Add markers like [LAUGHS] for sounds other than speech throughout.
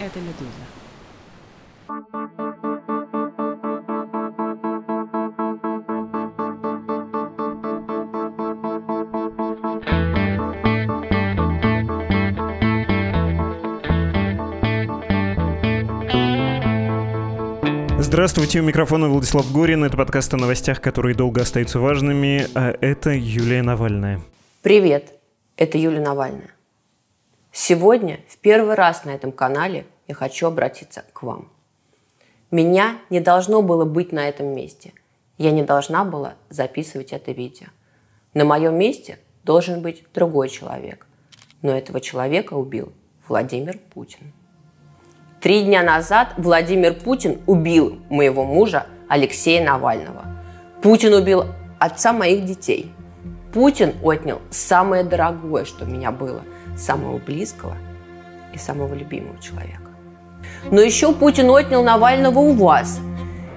это «Медуза». Здравствуйте, у микрофона Владислав Горин. Это подкаст о новостях, которые долго остаются важными, а это Юлия Навальная. Привет, это Юлия Навальная. Сегодня в первый раз на этом канале я хочу обратиться к вам. Меня не должно было быть на этом месте. Я не должна была записывать это видео. На моем месте должен быть другой человек. Но этого человека убил Владимир Путин. Три дня назад Владимир Путин убил моего мужа Алексея Навального. Путин убил отца моих детей. Путин отнял самое дорогое, что у меня было, самого близкого и самого любимого человека. Но еще Путин отнял Навального у вас,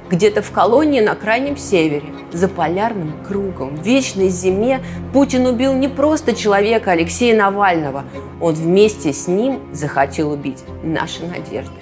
где-то в колонии на крайнем севере, за полярным кругом, в вечной зиме Путин убил не просто человека Алексея Навального, он вместе с ним захотел убить наши надежды,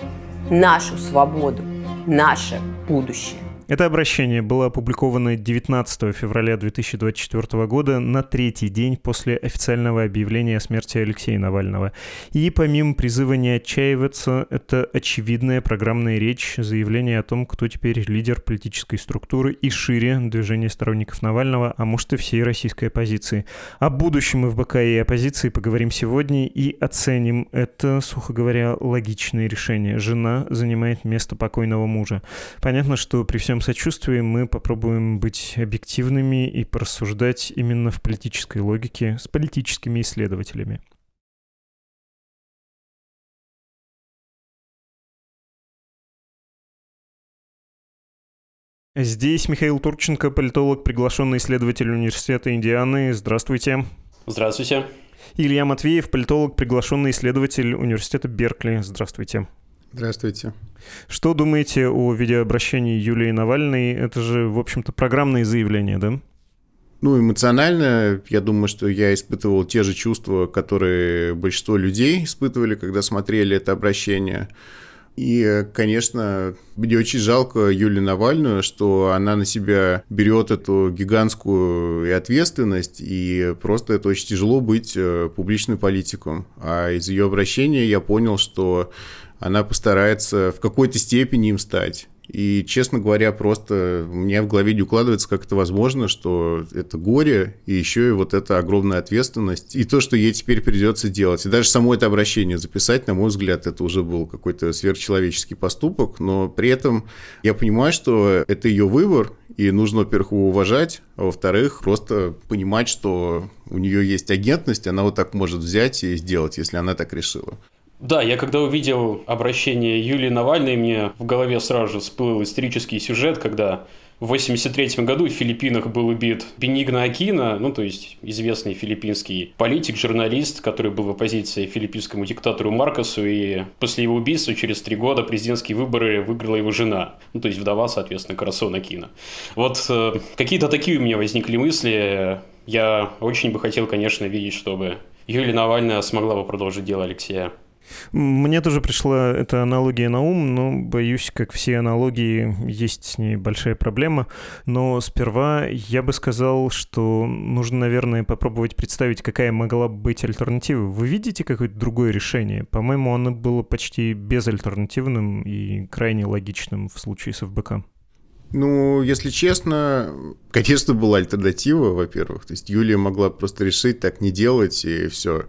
нашу свободу, наше будущее. Это обращение было опубликовано 19 февраля 2024 года на третий день после официального объявления о смерти Алексея Навального. И помимо призыва не отчаиваться, это очевидная программная речь, заявление о том, кто теперь лидер политической структуры и шире движения сторонников Навального, а может и всей российской оппозиции. О будущем ФБК и оппозиции поговорим сегодня и оценим это, сухо говоря, логичное решение. Жена занимает место покойного мужа. Понятно, что при всем сочувствии мы попробуем быть объективными и порассуждать именно в политической логике с политическими исследователями. Здесь Михаил Турченко, политолог, приглашенный исследователь Университета Индианы. Здравствуйте. Здравствуйте. Илья Матвеев, политолог, приглашенный исследователь Университета Беркли. Здравствуйте. Здравствуйте. Что думаете о видеообращении Юлии Навальной? Это же, в общем-то, программные заявления, да? Ну, эмоционально, я думаю, что я испытывал те же чувства, которые большинство людей испытывали, когда смотрели это обращение. И, конечно, мне очень жалко Юлию Навальную, что она на себя берет эту гигантскую и ответственность, и просто это очень тяжело быть э, публичным политиком. А из ее обращения я понял, что она постарается в какой-то степени им стать. И, честно говоря, просто у меня в голове не укладывается, как это возможно, что это горе, и еще и вот эта огромная ответственность, и то, что ей теперь придется делать. И даже само это обращение записать, на мой взгляд, это уже был какой-то сверхчеловеческий поступок, но при этом я понимаю, что это ее выбор, и нужно, во-первых, его уважать, а во-вторых, просто понимать, что у нее есть агентность, она вот так может взять и сделать, если она так решила. Да, я когда увидел обращение Юлии Навальной, мне в голове сразу же всплыл исторический сюжет, когда в 1983 году в Филиппинах был убит Бенигно Акина, ну, то есть известный филиппинский политик, журналист, который был в оппозиции филиппинскому диктатору Маркосу, и после его убийства через три года президентские выборы выиграла его жена, ну, то есть вдова, соответственно, Карасон Акина. Вот э, какие-то такие у меня возникли мысли. Я очень бы хотел, конечно, видеть, чтобы Юлия Навальная смогла бы продолжить дело Алексея. Мне тоже пришла эта аналогия на ум, но, боюсь, как все аналогии, есть с ней большая проблема. Но сперва я бы сказал, что нужно, наверное, попробовать представить, какая могла бы быть альтернатива. Вы видите какое-то другое решение? По-моему, оно было почти безальтернативным и крайне логичным в случае с ФБК. Ну, если честно, конечно, была альтернатива, во-первых. То есть Юлия могла просто решить так не делать, и все.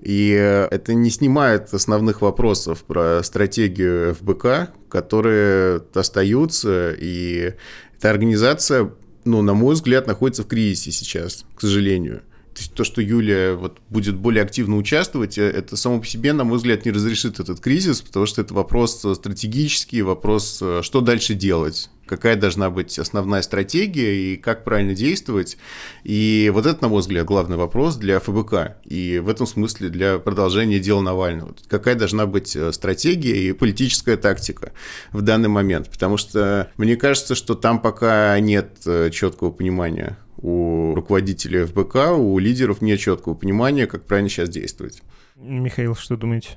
И это не снимает основных вопросов про стратегию ФБК, которые остаются, и эта организация, ну, на мой взгляд, находится в кризисе сейчас, к сожалению. То есть то, что Юлия вот будет более активно участвовать, э, это само по себе, на мой взгляд, не разрешит этот кризис, потому что это вопрос стратегический, вопрос, э, что дальше делать какая должна быть основная стратегия и как правильно действовать. И вот это, на мой взгляд, главный вопрос для ФБК. И в этом смысле для продолжения дела Навального. Какая должна быть э, стратегия и политическая тактика в данный момент. Потому что мне кажется, что там пока нет четкого понимания у руководителей ФБК, у лидеров нет четкого понимания, как правильно сейчас действовать. Михаил, что думаете?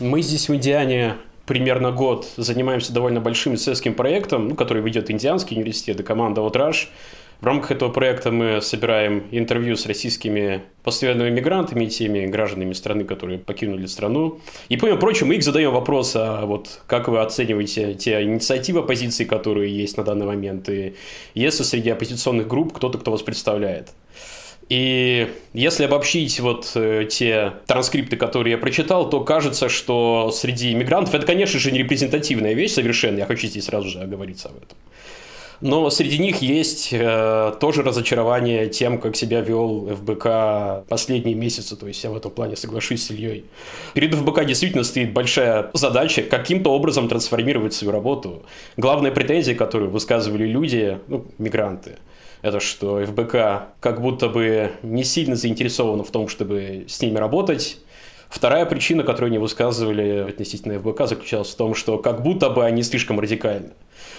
Мы здесь в Индиане примерно год занимаемся довольно большим исследовательским проектом, ну, который ведет Индианский университет и команда «Отраж», в рамках этого проекта мы собираем интервью с российскими постоянными мигрантами, теми гражданами страны, которые покинули страну. И, помимо прочего, мы их задаем вопрос, а вот как вы оцениваете те инициативы оппозиции, которые есть на данный момент, и если среди оппозиционных групп кто-то, кто вас представляет. И если обобщить вот э, те транскрипты, которые я прочитал, то кажется, что среди иммигрантов это, конечно же, не репрезентативная вещь совершенно. Я хочу здесь сразу же оговориться об этом. Но среди них есть э, тоже разочарование тем, как себя вел ФБК последние месяцы. То есть я в этом плане соглашусь с Ильей. Перед ФБК действительно стоит большая задача каким-то образом трансформировать свою работу. Главная претензия, которую высказывали люди, ну, мигранты, это что ФБК как будто бы не сильно заинтересована в том, чтобы с ними работать. Вторая причина, которую они высказывали относительно ФБК, заключалась в том, что как будто бы они слишком радикальны.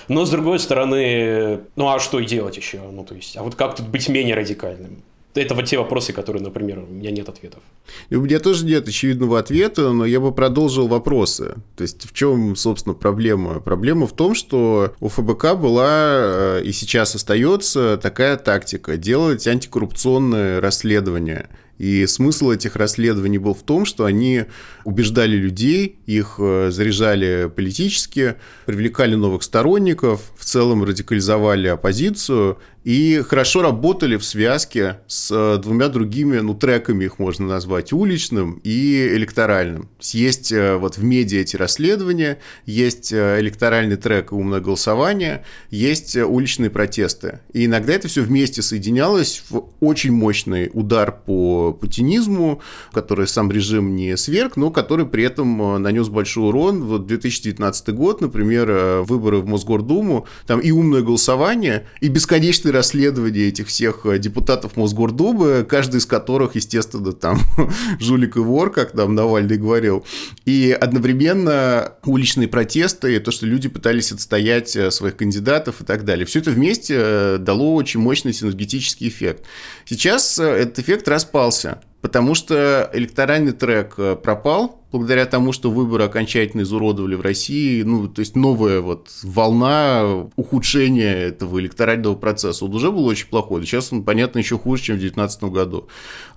Но, с другой стороны, ну а что делать еще? Ну, то есть, а вот как тут быть менее радикальным? Это вот те вопросы, которые, например, у меня нет ответов. И у меня тоже нет очевидного ответа, но я бы продолжил вопросы. То есть в чем, собственно, проблема? Проблема в том, что у ФБК была э, и сейчас остается такая тактика делать антикоррупционные расследования. И смысл этих расследований был в том, что они убеждали людей, их э, заряжали политически, привлекали новых сторонников, в целом радикализовали оппозицию и хорошо работали в связке с э, двумя другими, ну, треками их можно назвать, уличным и электоральным. Есть э, вот в медиа эти расследования, есть электоральный трек «Умное голосование», есть уличные протесты. И иногда это все вместе соединялось в очень мощный удар по путинизму, который сам режим не сверг, но который при этом э, нанес большой урон. Вот 2019 год, например, э, выборы в Мосгордуму, там и умное голосование, и бесконечное расследование этих всех э, депутатов Мосгордумы, каждый из которых, естественно, там [LAUGHS] жулик и вор, как там Навальный говорил, и одновременно уличные протесты, то, что люди пытались отстоять своих кандидатов и так далее. Все это вместе дало очень мощный синергетический эффект. Сейчас этот эффект распался остался, потому что электоральный трек э, пропал, благодаря тому, что выборы окончательно изуродовали в России, ну, то есть новая вот волна ухудшения этого электорального процесса. Он уже был очень плохой, сейчас он, понятно, еще хуже, чем в 2019 году.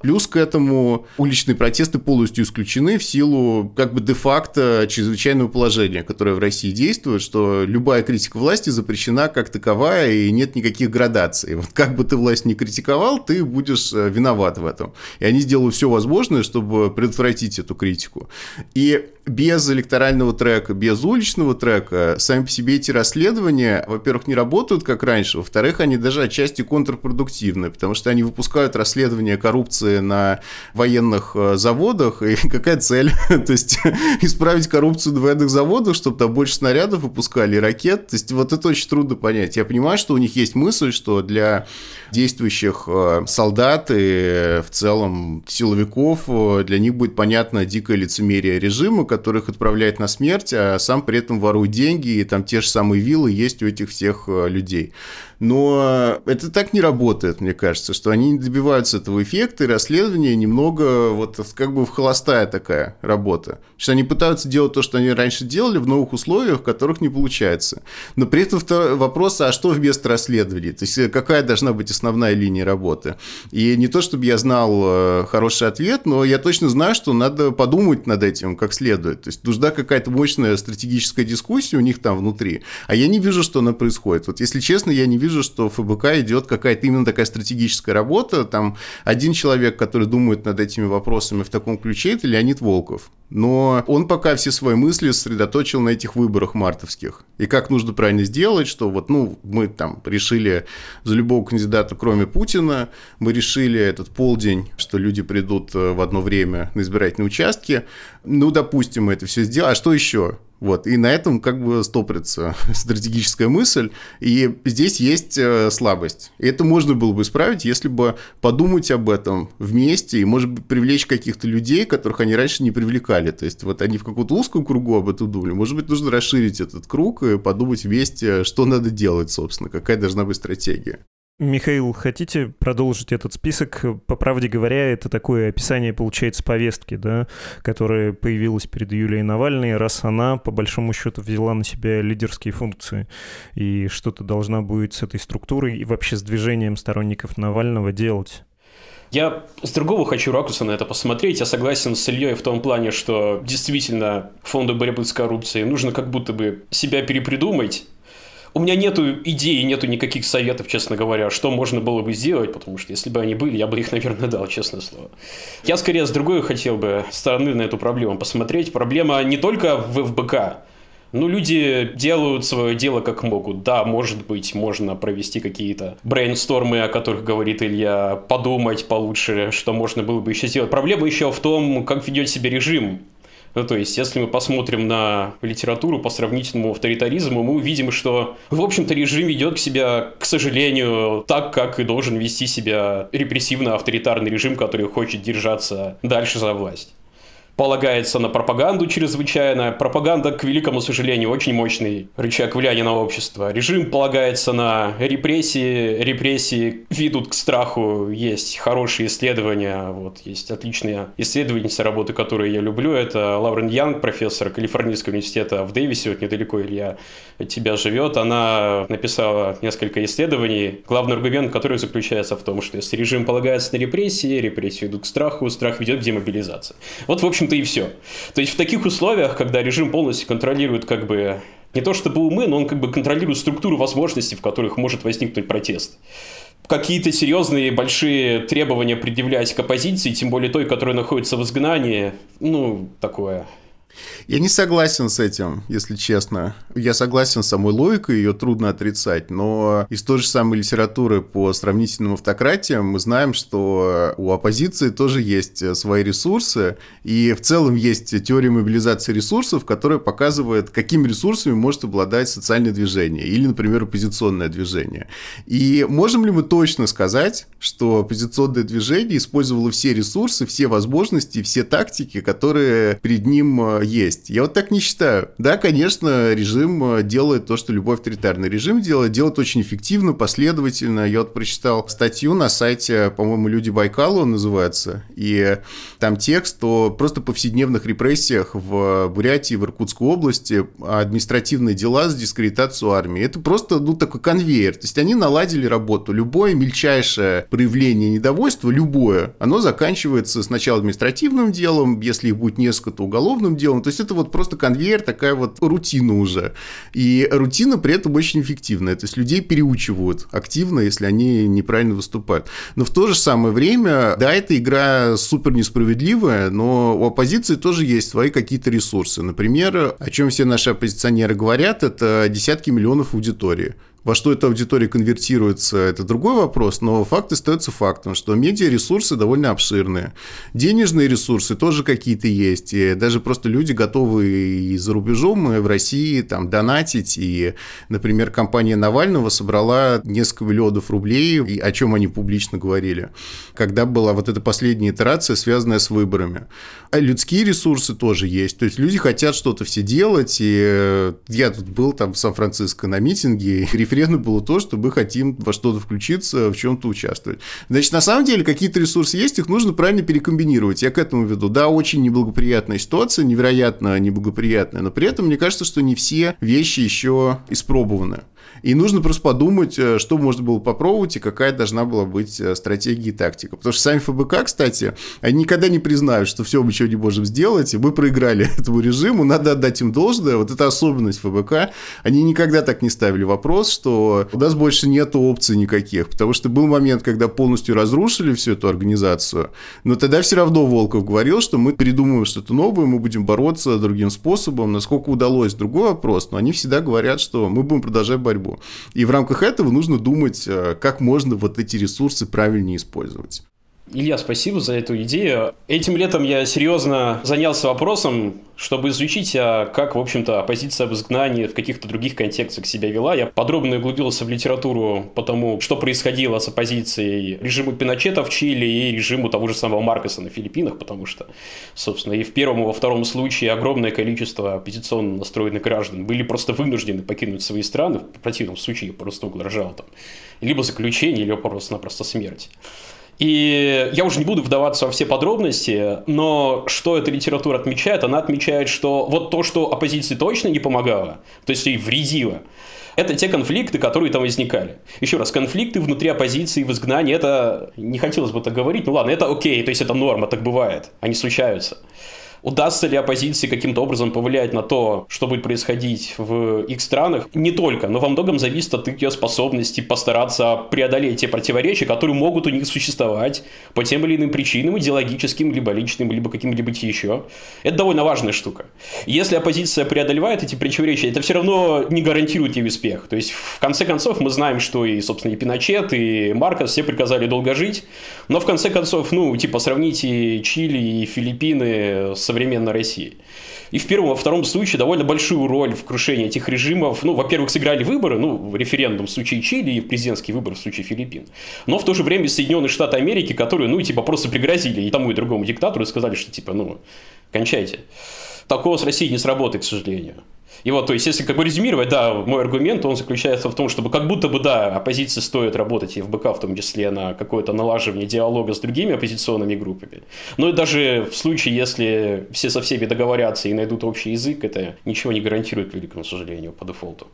Плюс к этому уличные протесты полностью исключены в силу как бы де-факто чрезвычайного положения, которое в России действует, что любая критика власти запрещена как таковая, и нет никаких градаций. Вот как бы ты власть не критиковал, ты будешь э, виноват в этом. И они сделают все возможное, чтобы предотвратить эту критику. И без электорального трека, без уличного трека сами по себе эти расследования, во-первых, не работают как раньше, во-вторых, они даже отчасти контрпродуктивны, потому что они выпускают расследования коррупции на военных э, заводах, и [LAUGHS] какая цель? [LAUGHS] То есть [LAUGHS] исправить коррупцию на военных заводах, чтобы там больше снарядов выпускали ракет. То есть вот это очень трудно понять. Я понимаю, что у них есть мысль, что для действующих э, солдат и в целом силовиков э, для них будет понятно дикое лицемерие режима, которых отправляет на смерть, а сам при этом ворует деньги, и там те же самые виллы есть у этих всех э, людей. Но это так не работает, мне кажется, что они не добиваются этого эффекта, и расследование немного вот как бы в холостая такая работа. Что они пытаются делать то, что они раньше делали в новых условиях, в которых не получается. Но при этом вопрос, а что вместо расследований? То есть какая должна быть основная линия работы? И не то, чтобы я знал э, хороший ответ, но я точно знаю, что надо подумать над этим как следует. То есть нужна какая-то мощная стратегическая дискуссия у них там внутри. А я не вижу, что она происходит. Вот если честно, я не вижу, что в ФБК идет какая-то именно такая стратегическая работа. Там один человек, который думает над этими вопросами в таком ключе, это Леонид Волков. Но он пока все свои мысли сосредоточил на этих выборах мартовских. И как нужно правильно сделать, что вот, ну, мы там решили за любого кандидата, кроме Путина, мы решили этот полдень, что люди придут э, в одно время на избирательные участки. Ну, допустим, мы это все сделали. А что еще? Вот, и на этом как бы стопрится [LAUGHS] стратегическая мысль, и здесь есть э, слабость. И это можно было бы исправить, если бы подумать об этом вместе и, может быть, привлечь каких-то людей, которых они раньше не привлекали. То есть вот они в каком-то узком кругу об этом думали. Может быть, нужно расширить этот круг и подумать вместе, что надо делать, собственно, какая должна быть стратегия. Михаил, хотите продолжить этот список? По правде говоря, это такое описание, получается, повестки, да, которая появилась перед Юлией Навальной, раз она, по большому счету, взяла на себя лидерские функции и что-то должна будет с этой структурой и вообще с движением сторонников Навального делать. Я с другого хочу ракурса на это посмотреть. Я согласен с Ильей в том плане, что действительно фонду борьбы с коррупцией нужно как будто бы себя перепридумать, у меня нету идей, нету никаких советов, честно говоря, что можно было бы сделать, потому что если бы они были, я бы их, [LAUGHS] наверное, дал, честное слово. Я скорее с другой хотел бы стороны на эту проблему посмотреть. Проблема не только в ФБК, ну, люди делают свое дело как могут. Да, может быть, можно провести какие-то брейнстормы, о которых говорит Илья, подумать получше, что можно было бы еще сделать. Проблема еще в том, как ведет себя режим. Ну, то есть, если мы посмотрим на литературу по сравнительному авторитаризму, мы увидим, что, в общем-то, режим ведет к себя, к сожалению, так, как и должен вести себя репрессивно-авторитарный режим, который хочет держаться дальше за власть полагается на пропаганду чрезвычайно. Пропаганда, к великому сожалению, очень мощный рычаг влияния на общество. Режим полагается на репрессии. Репрессии ведут к страху. Есть хорошие исследования. Вот, есть отличные исследовательница работы, которые я люблю. Это Лаурен Янг, профессор Калифорнийского университета в Дэвисе, вот недалеко Илья от тебя живет. Она написала несколько исследований. Главный аргумент, который заключается в том, что если режим полагается на репрессии, репрессии ведут к страху, страх ведет к демобилизации. Вот, в общем, общем-то, и все. То есть в таких условиях, когда режим полностью контролирует как бы не то чтобы умы, но он как бы контролирует структуру возможностей, в которых может возникнуть протест. Какие-то серьезные большие требования предъявлять к оппозиции, тем более той, которая находится в изгнании, ну, такое я не согласен с этим, если честно. Я согласен с самой логикой, ее трудно отрицать, но из той же самой литературы по сравнительным автократиям мы знаем, что у оппозиции тоже есть свои ресурсы, и в целом есть теория мобилизации ресурсов, которая показывает, какими ресурсами может обладать социальное движение или, например, оппозиционное движение. И можем ли мы точно сказать, что оппозиционное движение использовало все ресурсы, все возможности, все тактики, которые перед ним есть. Я вот так не считаю. Да, конечно, режим э, делает то, что любой авторитарный режим делает, делает очень эффективно, последовательно. Я вот прочитал статью на сайте, по-моему, «Люди Байкала» он называется, и там текст о просто повседневных репрессиях в Бурятии, в Иркутской области, административные дела с дискредитацией армии. Это просто, ну, такой конвейер. То есть они наладили работу. Любое мельчайшее проявление недовольства, любое, оно заканчивается сначала административным делом, если их будет несколько, то уголовным делом, делом. То есть это вот просто конвейер, такая вот рутина уже. И рутина при этом очень эффективная. То есть людей переучивают активно, если они неправильно выступают. Но в то же самое время, да, эта игра супер несправедливая, но у оппозиции тоже есть свои какие-то ресурсы. Например, о чем все наши оппозиционеры говорят, это десятки миллионов аудитории. Во что эта аудитория конвертируется, это другой вопрос, но факт остается фактом, что медиаресурсы довольно обширные. Денежные ресурсы тоже какие-то есть, и даже просто люди готовы и за рубежом, и в России там донатить, и, например, компания Навального собрала несколько миллионов рублей, и о чем они публично говорили, когда была вот эта последняя итерация, связанная с выборами. А людские ресурсы тоже есть, то есть люди хотят что-то все делать, и я тут был там в Сан-Франциско на митинге, референдум было то, что мы хотим во что-то включиться, в чем-то участвовать. Значит, на самом деле какие-то ресурсы есть, их нужно правильно перекомбинировать. Я к этому веду. Да, очень неблагоприятная ситуация, невероятно неблагоприятная, но при этом мне кажется, что не все вещи еще испробованы. И нужно просто подумать, э, что можно было попробовать и какая должна была быть э, стратегия и тактика. Потому что сами ФБК, кстати, они никогда не признают, что все мы ничего не можем сделать, и мы проиграли [LAUGHS] этому режиму, надо отдать им должное. Вот это особенность ФБК. Они никогда так не ставили вопрос, что у нас больше нет опций никаких, потому что был момент, когда полностью разрушили всю эту организацию, но тогда все равно Волков говорил, что мы придумаем что-то новое, мы будем бороться другим способом, насколько удалось, другой вопрос, но они всегда говорят, что мы будем продолжать борьбу борьбу. И в рамках этого нужно думать, э, как можно вот эти ресурсы правильнее использовать. Илья, спасибо за эту идею. Этим летом я серьезно занялся вопросом, чтобы изучить, а как, в общем-то, оппозиция в изгнании в каких-то других контекстах себя вела. Я подробно углубился в литературу по тому, что происходило с оппозицией режиму Пиночета в Чили и режиму того же самого Маркоса на Филиппинах, потому что, собственно, и в первом, и во втором случае огромное количество оппозиционно настроенных граждан были просто вынуждены покинуть свои страны, в противном случае просто угрожало там либо заключение, либо просто-напросто смерть. И я уже не буду вдаваться во все подробности, но что эта литература отмечает? Она отмечает, что вот то, что оппозиции точно не помогало, то есть ей вредило, это те конфликты, которые там возникали. Еще раз, конфликты внутри оппозиции в изгнании, это не хотелось бы так говорить, ну ладно, это окей, то есть это норма, так бывает, они случаются. Удастся ли оппозиции каким-то образом повлиять на то, что будет происходить в их странах? Не только, но во многом зависит от ее способности постараться преодолеть те противоречия, которые могут у них существовать по тем или иным причинам, идеологическим, либо личным, либо каким-либо еще. Это довольно важная штука. Если оппозиция преодолевает эти противоречия, это все равно не гарантирует ей успех. То есть, в конце концов, мы знаем, что и, собственно, и Пиночет, и Маркос все приказали долго жить, но в конце концов, ну, типа, сравните Чили и Филиппины с современной России. И в первом, во втором случае довольно большую роль в крушении этих режимов, ну, во-первых, сыграли выборы, ну, референдум в случае Чили и президентский выбор в случае Филиппин. Но в то же время Соединенные Штаты Америки, которые, ну, типа, просто пригрозили и тому, и другому диктатору, и сказали, что, типа, ну, кончайте. Такого с Россией не сработает, к сожалению. И вот, то есть, если как бы резюмировать, да, мой аргумент, он заключается в том, чтобы как будто бы, да, оппозиции стоит работать и в БК, в том числе на какое-то налаживание диалога с другими оппозиционными группами. Но и даже в случае, если все со всеми договорятся и найдут общий язык, это ничего не гарантирует, великому сожалению, по дефолту.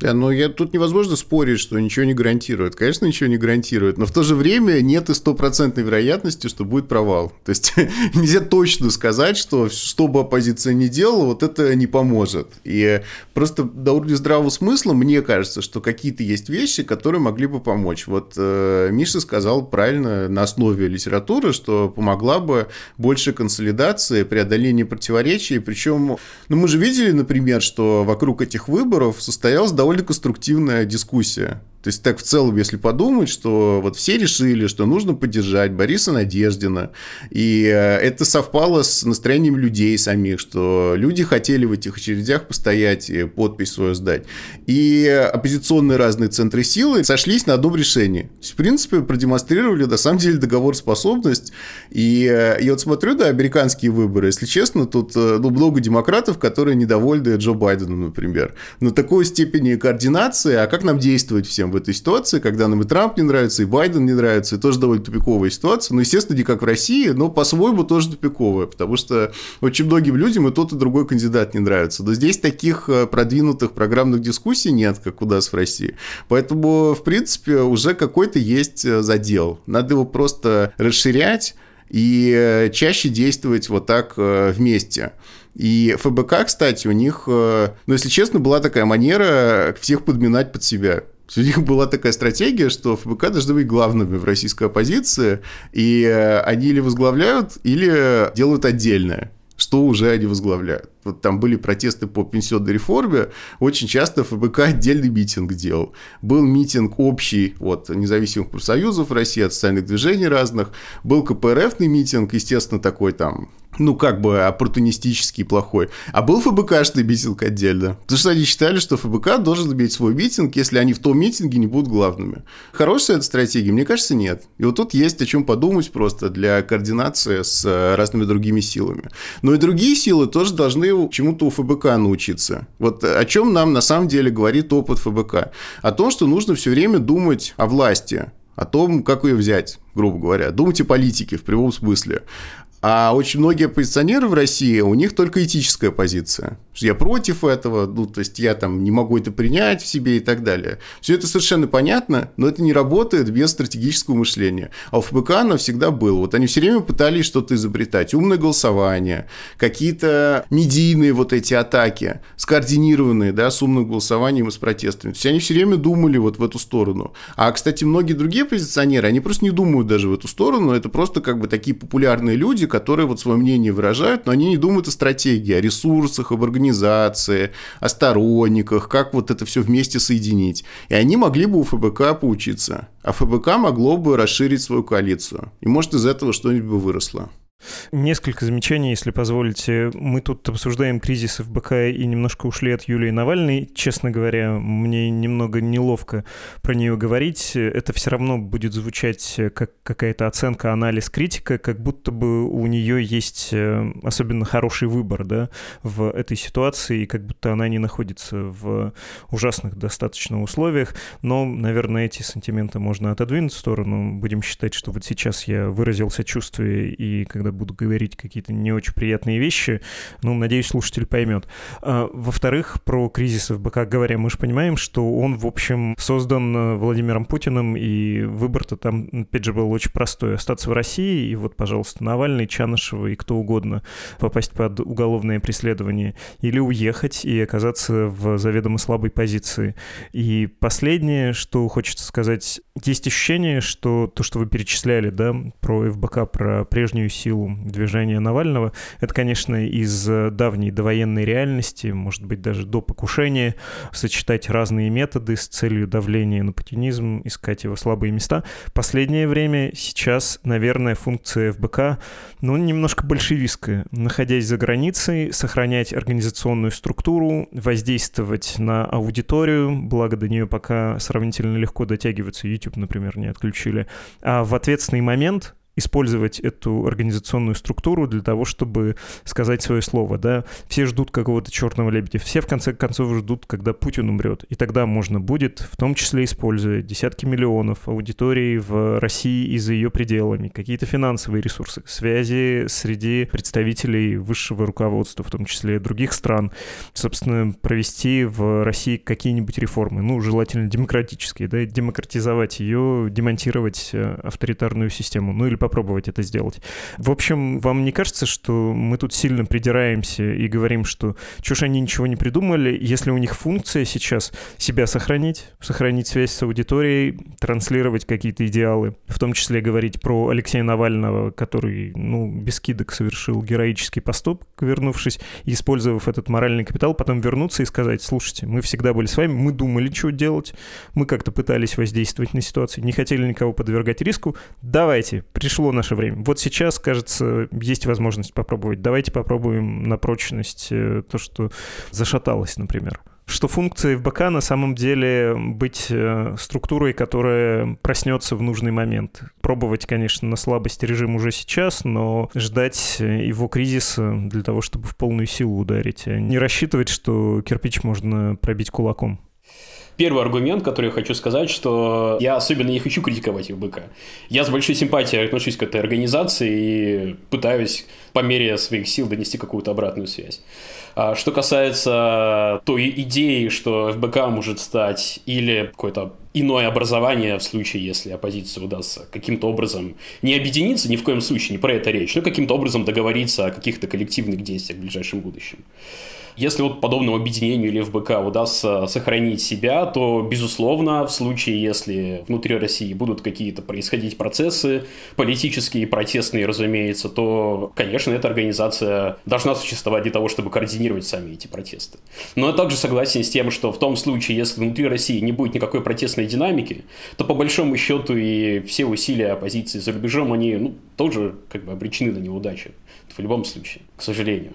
Да, но я, тут невозможно спорить, что ничего не гарантирует. Конечно, ничего не гарантирует, но в то же время нет и стопроцентной вероятности, что будет провал. То есть [LAUGHS] нельзя точно сказать, что что бы оппозиция ни делала, вот это не поможет. И просто до уровня здравого смысла мне кажется, что какие-то есть вещи, которые могли бы помочь. Вот э, Миша сказал правильно на основе литературы, что помогла бы больше консолидации, преодоление противоречий. Причем, ну мы же видели, например, что вокруг этих выборов состоялась довольно довольно конструктивная дискуссия. То есть так в целом, если подумать, что вот все решили, что нужно поддержать Бориса Надеждина, и э, это совпало с настроением людей самих, что люди хотели в этих очередях постоять и подпись свою сдать. И оппозиционные разные центры силы сошлись на одном решении. Есть, в принципе, продемонстрировали на самом деле договороспособность. И э, я вот смотрю, да, американские выборы, если честно, тут э, ну, много демократов, которые недовольны Джо Байденом, например. Но такой степени координации, а как нам действовать всем? В этой ситуации, когда нам и Трамп не нравится, и Байден не нравится, и тоже довольно тупиковая ситуация. Ну, естественно, не как в России, но по-своему тоже тупиковая, потому что очень многим людям и тот, и другой кандидат не нравится. Но здесь таких э, продвинутых программных дискуссий нет, как у нас в России. Поэтому, в принципе, уже какой-то есть э, задел. Надо его просто расширять и э, чаще действовать вот так вместе. И ФБК, кстати, у них, ну, если честно, была такая манера всех подминать под себя. [LAUGHS] У них была такая стратегия, что ФБК должны быть главными в российской оппозиции, и э, они или возглавляют, или делают отдельное что уже они возглавляют. Там были протесты по пенсионной реформе, очень часто ФБК отдельный митинг делал. Был митинг общий от независимых профсоюзов России, от социальных движений разных. Был КПРФный митинг, естественно, такой там ну, как бы оппортунистический плохой. А был ФБКшный митинг отдельно. Потому что они считали, что ФБК должен иметь свой митинг, если они в том митинге не будут главными. Хорошая эта стратегия? Мне кажется, нет. И вот тут есть о чем подумать просто для координации с э, разными другими силами. Но и другие силы тоже должны чему-то у ФБК научиться. Вот о чем нам на самом деле говорит опыт ФБК? О том, что нужно все время думать о власти, о том, как ее взять, грубо говоря. Думать о политике в прямом смысле. А очень многие оппозиционеры в России, у них только этическая позиция. Я против этого, ну, то есть я там не могу это принять в себе и так далее. Все это совершенно понятно, но это не работает без стратегического мышления. А у ФБК оно всегда было. Вот они все время пытались что-то изобретать. Умное голосование, какие-то медийные вот эти атаки, скоординированные, да, с умным голосованием и с протестами. То есть они все время думали вот в эту сторону. А, кстати, многие другие оппозиционеры, они просто не думают даже в эту сторону. Это просто как бы такие популярные люди, которые вот свое мнение выражают, но они не думают о стратегии, о ресурсах, об организации, о сторонниках, как вот это все вместе соединить. И они могли бы у ФБК поучиться. А ФБК могло бы расширить свою коалицию. И может из этого что-нибудь бы выросло. Несколько замечаний, если позволите. Мы тут обсуждаем кризис ФБК и немножко ушли от Юлии Навальной. Честно говоря, мне немного неловко про нее говорить. Это все равно будет звучать как какая-то оценка, анализ, критика, как будто бы у нее есть э, особенно хороший выбор да, в этой ситуации, и как будто она не находится в ужасных достаточно условиях. Но, наверное, эти сантименты можно отодвинуть в сторону. Будем считать, что вот сейчас я выразил сочувствие, и когда когда буду говорить какие-то не очень приятные вещи. Ну, надеюсь, слушатель поймет. А, во-вторых, про кризис ФБК говоря, мы же понимаем, что он, в общем, создан э, Владимиром Путиным, и выбор-то там, опять же, был очень простой. Остаться в России, и вот, пожалуйста, Навальный, Чанышева и кто угодно попасть под уголовное преследование, или уехать и оказаться в заведомо слабой позиции. И последнее, что хочется сказать, есть ощущение, что то, что вы перечисляли, да, про ФБК, про прежнюю силу, силу движения Навального. Это, конечно, из э, давней довоенной реальности, может быть, даже до покушения, сочетать разные методы с целью давления на путинизм, искать его слабые места. Последнее время сейчас, наверное, функция ФБК, ну, немножко большевистская. Находясь за границей, сохранять организационную структуру, воздействовать на аудиторию, благо до нее пока сравнительно легко дотягиваться, YouTube, например, не отключили. А в ответственный момент использовать эту организационную структуру для того, чтобы сказать свое слово, да. Все ждут какого-то черного лебедя, все в конце концов ждут, когда Путин умрет, и тогда можно будет, в том числе используя десятки миллионов аудитории в России и за ее пределами, какие-то финансовые ресурсы, связи среди представителей высшего руководства, в том числе других стран, собственно, провести в России какие-нибудь реформы, ну, желательно демократические, да, демократизовать ее, демонтировать э, авторитарную систему, ну, или по попробовать это сделать. В общем, вам не кажется, что мы тут сильно придираемся и говорим, что ж они ничего не придумали, если у них функция сейчас себя сохранить, сохранить связь с аудиторией, транслировать какие-то идеалы, в том числе говорить про Алексея Навального, который, ну, без скидок совершил героический поступок, вернувшись, и использовав этот моральный капитал, потом вернуться и сказать, слушайте, мы всегда были с вами, мы думали, что делать, мы как-то пытались воздействовать на ситуацию, не хотели никого подвергать риску, давайте, пришло пришло наше время. Вот сейчас, кажется, есть возможность попробовать. Давайте попробуем на прочность э, то, что зашаталось, например что функция ФБК на самом деле быть э, структурой, которая проснется в нужный момент. Пробовать, конечно, на слабость режим уже сейчас, но ждать его кризиса для того, чтобы в полную силу ударить. А не рассчитывать, что кирпич можно пробить кулаком. Первый аргумент, который я хочу сказать, что я особенно не хочу критиковать ФБК. Я с большой симпатией отношусь к этой организации и пытаюсь по мере своих сил донести какую-то обратную связь. А что касается той идеи, что ФБК может стать или какое-то иное образование в случае, если оппозиции удастся каким-то образом не объединиться, ни в коем случае, не про это речь, но каким-то образом договориться о каких-то коллективных действиях в ближайшем будущем. Если вот подобному объединению или ФБК удастся сохранить себя, то, безусловно, в случае, если внутри России будут какие-то происходить процессы, политические, протестные, разумеется, то, конечно, эта организация должна существовать для того, чтобы координировать сами эти протесты. Но я также согласен с тем, что в том случае, если внутри России не будет никакой протестной динамики, то по большому счету и все усилия оппозиции за рубежом, они ну, тоже как бы обречены на неудачу. В любом случае, к сожалению.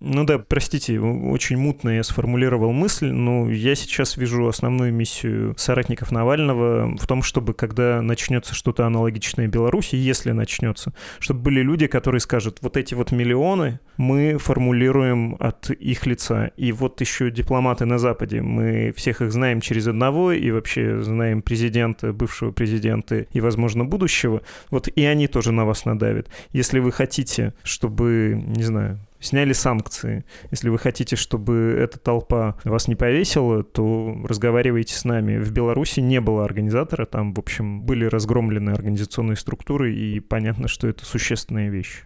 Ну да, простите, очень мутно я сформулировал мысль, но я сейчас вижу основную миссию соратников Навального в том, чтобы когда начнется что-то аналогичное Беларуси, если начнется, чтобы были люди, которые скажут, вот эти вот миллионы мы формулируем от их лица. И вот еще дипломаты на Западе, мы всех их знаем через одного и вообще знаем президента, бывшего президента и, возможно, будущего. Вот и они тоже на вас надавят. Если вы хотите, чтобы, не знаю, сняли санкции. Если вы хотите, чтобы эта толпа вас не повесила, то разговаривайте с нами. В Беларуси не было организатора, там, в общем, были разгромлены организационные структуры, и понятно, что это существенная вещь.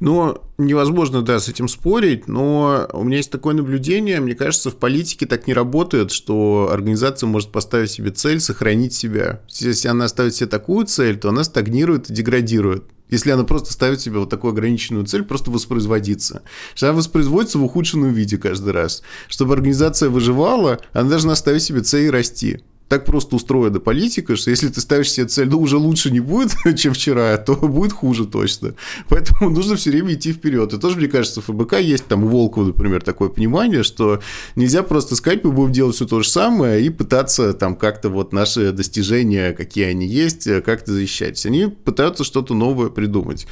Но невозможно, да, с этим спорить, но у меня есть такое наблюдение, мне кажется, в политике так не работает, что организация может поставить себе цель сохранить себя. Если она ставит себе такую цель, то она стагнирует и деградирует. Если она просто ставит себе вот такую ограниченную цель, просто воспроизводиться. Что она воспроизводится в ухудшенном виде каждый раз. Чтобы организация выживала, она должна ставить себе цель расти. Так просто устроена политика, что если ты ставишь себе цель, ну, уже лучше не будет, [LAUGHS] чем вчера, то будет хуже точно. Поэтому нужно все время идти вперед. И тоже, мне кажется, в ФБК есть там у Волкова, например, такое понимание, что нельзя просто сказать, мы будем делать все то же самое и пытаться там как-то вот наши достижения, какие они есть, как-то защищать. Они пытаются что-то новое придумать.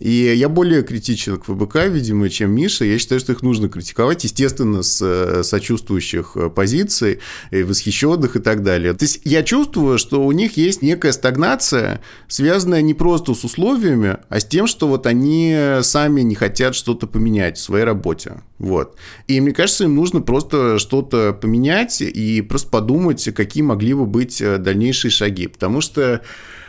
И я более критичен к ФБК, видимо, чем Миша. Я считаю, что их нужно критиковать, естественно, с э, сочувствующих позиций, восхищенных и так далее. То есть я чувствую, что у них есть некая стагнация, связанная не просто с условиями, а с тем, что вот они сами не хотят что-то поменять в своей работе. Вот. И мне кажется, им нужно просто что-то поменять и просто подумать, какие могли бы быть э, дальнейшие шаги. Потому что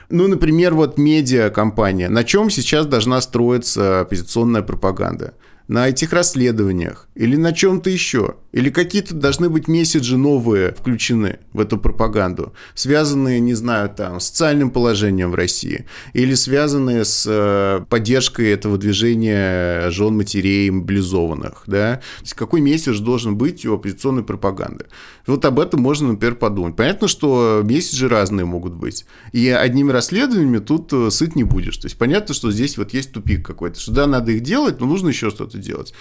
ну, например, вот медиакомпания. На чем сейчас должна строиться оппозиционная пропаганда? На этих расследованиях или на чем-то еще? Или какие-то должны быть месседжи новые включены в эту пропаганду, связанные, не знаю, там, с социальным положением в России, или связанные с э, поддержкой этого движения жен матерей мобилизованных, да? То есть какой месседж должен быть у оппозиционной пропаганды? Вот об этом можно, например, подумать. Понятно, что месседжи разные могут быть, и одними расследованиями тут э, сыт не будешь. То есть понятно, что здесь вот есть тупик какой-то, что да, надо их делать, но нужно еще что-то делать.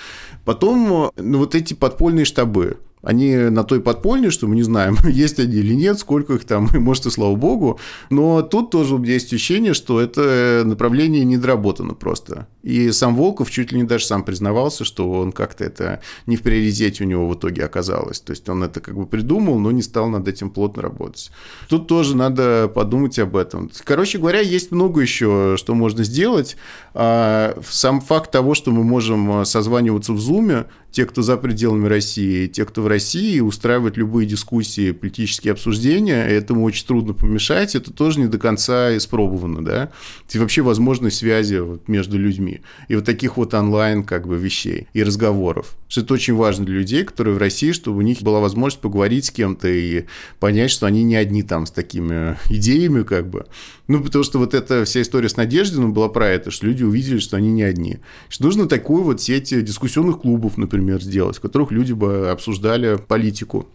Потом, ну, вот эти подпольные штабы. Они на той подпольне, что мы не знаем, [LAUGHS] есть они или нет, сколько их там, может и слава богу. Но тут тоже есть ощущение, что это направление недоработано просто. И сам Волков чуть ли не даже сам признавался, что он как-то это не в приоритете у него в итоге оказалось. То есть он это как бы придумал, но не стал над этим плотно работать. Тут тоже надо подумать об этом. Короче говоря, есть много еще, что можно сделать. А сам факт того, что мы можем созваниваться в Зуме, те, кто за пределами России, те, кто в России, устраивать любые дискуссии, политические обсуждения, этому очень трудно помешать, это тоже не до конца испробовано, да, и вообще возможность связи вот между людьми, и вот таких вот онлайн как бы вещей и разговоров, что это очень важно для людей, которые в России, чтобы у них была возможность поговорить с кем-то и понять, что они не одни там с такими идеями как бы, ну, потому что вот эта вся история с Надеждиным была про это, что люди увидели, что они не одни, что нужно такую вот сеть дискуссионных клубов, например, сделать, в которых люди бы обсуждали политику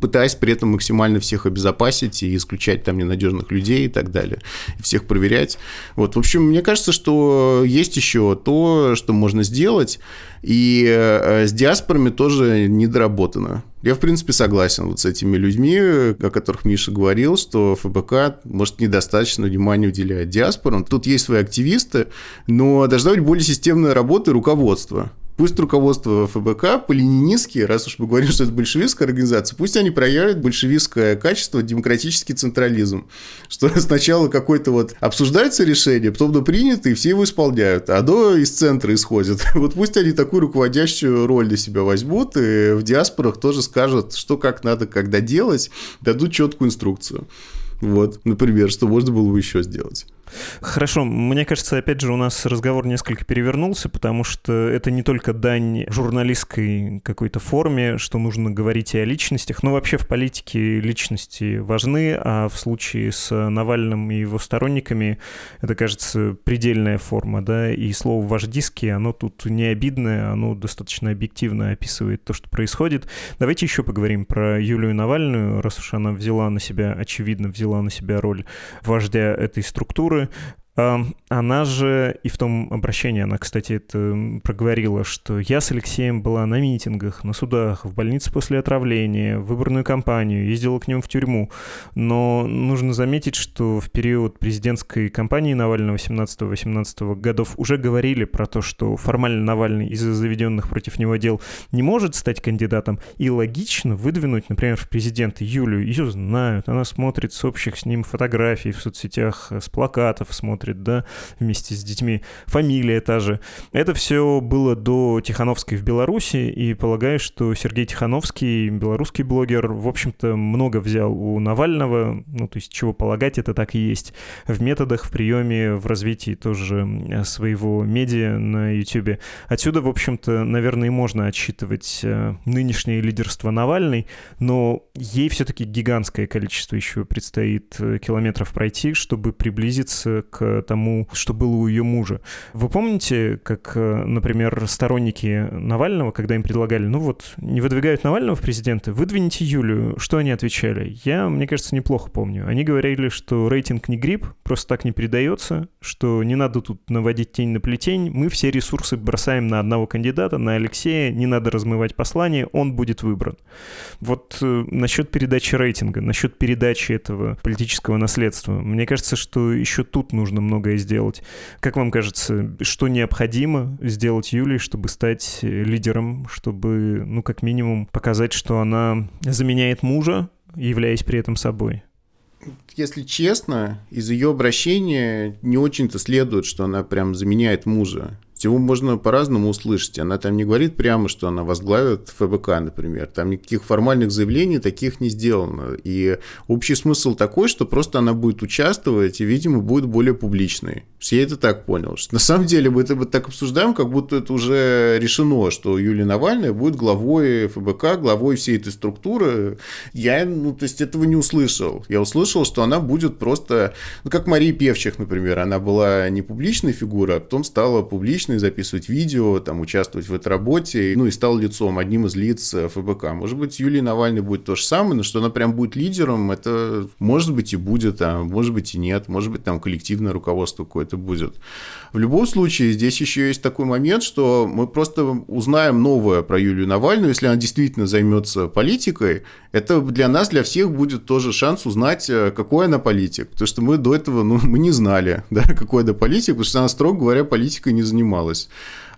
пытаясь при этом максимально всех обезопасить и исключать там ненадежных людей и так далее, и всех проверять. Вот, в общем, мне кажется, что есть еще то, что можно сделать, и э, с диаспорами тоже недоработано. Я, в принципе, согласен вот с этими людьми, о которых Миша говорил, что ФБК, может, недостаточно внимания уделяет диаспорам. Тут есть свои активисты, но должна быть более системная работа и руководство. Пусть руководство ФБК по-ленинистски, раз уж мы говорим, что это большевистская организация, пусть они проявят большевистское качество, демократический централизм. Что [LAUGHS] сначала какой-то вот обсуждается решение, потом оно принято, и все его исполняют, а до из центра исходят. [LAUGHS] Вот пусть они такую руководящую роль для себя возьмут, и в диаспорах тоже скажут, что как надо, когда делать, дадут четкую инструкцию. Вот, например, что можно было бы еще сделать. Хорошо, мне кажется, опять же, у нас разговор несколько перевернулся, потому что это не только дань журналистской какой-то форме, что нужно говорить и о личностях, но вообще в политике личности важны, а в случае с Навальным и его сторонниками это, кажется, предельная форма, да, и слово «вождистский», оно тут не обидное, оно достаточно объективно описывает то, что происходит. Давайте еще поговорим про Юлию Навальную, раз уж она взяла на себя, очевидно, взяла на себя роль вождя этой структуры, który она же и в том обращении, она, кстати, это проговорила, что я с Алексеем была на митингах, на судах, в больнице после отравления, в выборную кампанию, ездила к нему в тюрьму. Но нужно заметить, что в период президентской кампании Навального 17-18 годов уже говорили про то, что формально Навальный из-за заведенных против него дел не может стать кандидатом, и логично выдвинуть, например, в президенты Юлю. Ее знают, она смотрит с общих с ним фотографий в соцсетях, с плакатов смотрит смотрит, да, вместе с детьми, фамилия та же. Это все было до Тихановской в Беларуси, и полагаю, что Сергей Тихановский, белорусский блогер, в общем-то, много взял у Навального, ну, то есть чего полагать, это так и есть. В методах, в приеме, в развитии тоже своего медиа на YouTube. Отсюда, в общем-то, наверное, и можно отсчитывать э, нынешнее лидерство Навальной, но ей все-таки гигантское количество еще предстоит э, километров пройти, чтобы приблизиться к тому, что было у ее мужа. Вы помните, как, э, например, сторонники Навального, когда им предлагали, ну вот, не выдвигают Навального в президенты, выдвините Юлию, что они отвечали? Я, мне кажется, неплохо помню. Они говорили, что рейтинг не грипп, просто так не передается, что не надо тут наводить тень на плетень, мы все ресурсы бросаем на одного кандидата, на Алексея, не надо размывать послание, он будет выбран. Вот э, насчет передачи рейтинга, насчет передачи этого политического наследства, мне кажется, что еще тут нужно многое сделать. Как вам кажется, что необходимо сделать Юлии, чтобы стать лидером, чтобы, ну, как минимум, показать, что она заменяет мужа, являясь при этом собой? Если честно, из ее обращения не очень-то следует, что она прям заменяет мужа. Его можно по-разному услышать. Она там не говорит прямо, что она возглавит ФБК, например. Там никаких формальных заявлений таких не сделано. И общий смысл такой, что просто она будет участвовать и, видимо, будет более публичной. Я это так понял. Что на самом деле мы это вот так обсуждаем, как будто это уже решено, что Юлия Навальная будет главой ФБК, главой всей этой структуры. Я, ну, то есть этого не услышал. Я услышал, что она будет просто, ну, как Мария Певчих, например. Она была не публичной фигурой, а потом стала публичной публичный, записывать видео, там, участвовать в этой работе, ну и стал лицом, одним из лиц э, ФБК. Может быть, Юлия Навальный будет то же самое, но что она прям будет лидером, это может быть и будет, а может быть и нет, может быть там коллективное руководство какое-то будет. В любом случае, здесь еще есть такой момент, что мы просто узнаем новое про Юлию Навальную, если она действительно займется политикой, это для нас, для всех будет тоже шанс узнать, э, какой она политик, потому что мы до этого, ну, мы не знали, [LAUGHS] да, какой она политик, потому что она, строго говоря, политикой не занималась.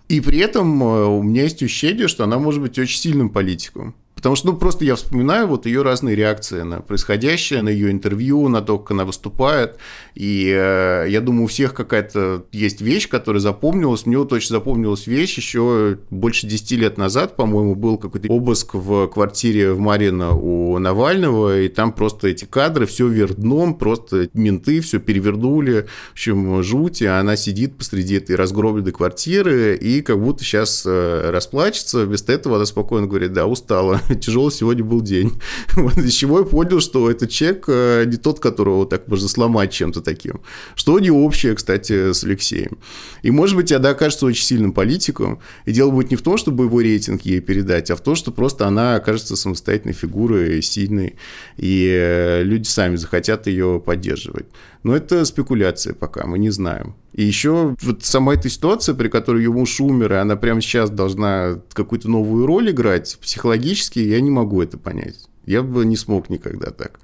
И при этом э, у меня есть ощущение, что она может быть очень сильным политиком. Потому что, ну, просто я вспоминаю вот ее разные реакции на происходящее, на ее интервью, на то, как она выступает. И э, я думаю, у всех какая-то есть вещь, которая запомнилась. Мне вот очень запомнилась вещь еще больше 10 лет назад, по-моему, был какой-то обыск в квартире в Марина у Навального, и там просто эти кадры, все вверх дном, просто менты все перевернули, в общем, жуть, а она сидит посреди этой разгробленной квартиры и как будто сейчас э, расплачется. Вместо этого она спокойно говорит, да, устала, [LAUGHS] тяжелый сегодня был день. [LAUGHS] Вот, из чего я понял, что этот человек э, не тот, которого так можно сломать чем-то таким. Что не общее, кстати, с Алексеем. И, может быть, она окажется очень сильным политиком. И дело будет не в том, чтобы его рейтинг ей передать, а в том, что просто она окажется самостоятельной фигурой, сильной, и э, люди сами захотят ее поддерживать. Но это спекуляция пока, мы не знаем. И еще вот сама эта ситуация, при которой ее муж умер, и она прямо сейчас должна какую-то новую роль играть, психологически я не могу это понять. Я бы не смог никогда так.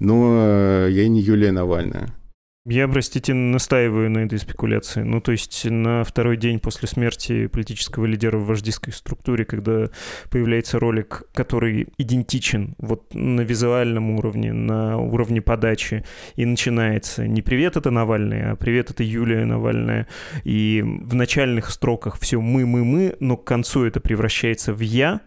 Но э, я не Юлия Навальная. Я, простите, настаиваю на этой спекуляции. Ну, то есть на второй день после смерти политического лидера в вождистской структуре, когда появляется ролик, который идентичен вот на визуальном уровне, на уровне подачи, и начинается не «Привет, это Навальный», а «Привет, это Юлия Навальная». И в начальных строках все «мы-мы-мы», но к концу это превращается в «я»,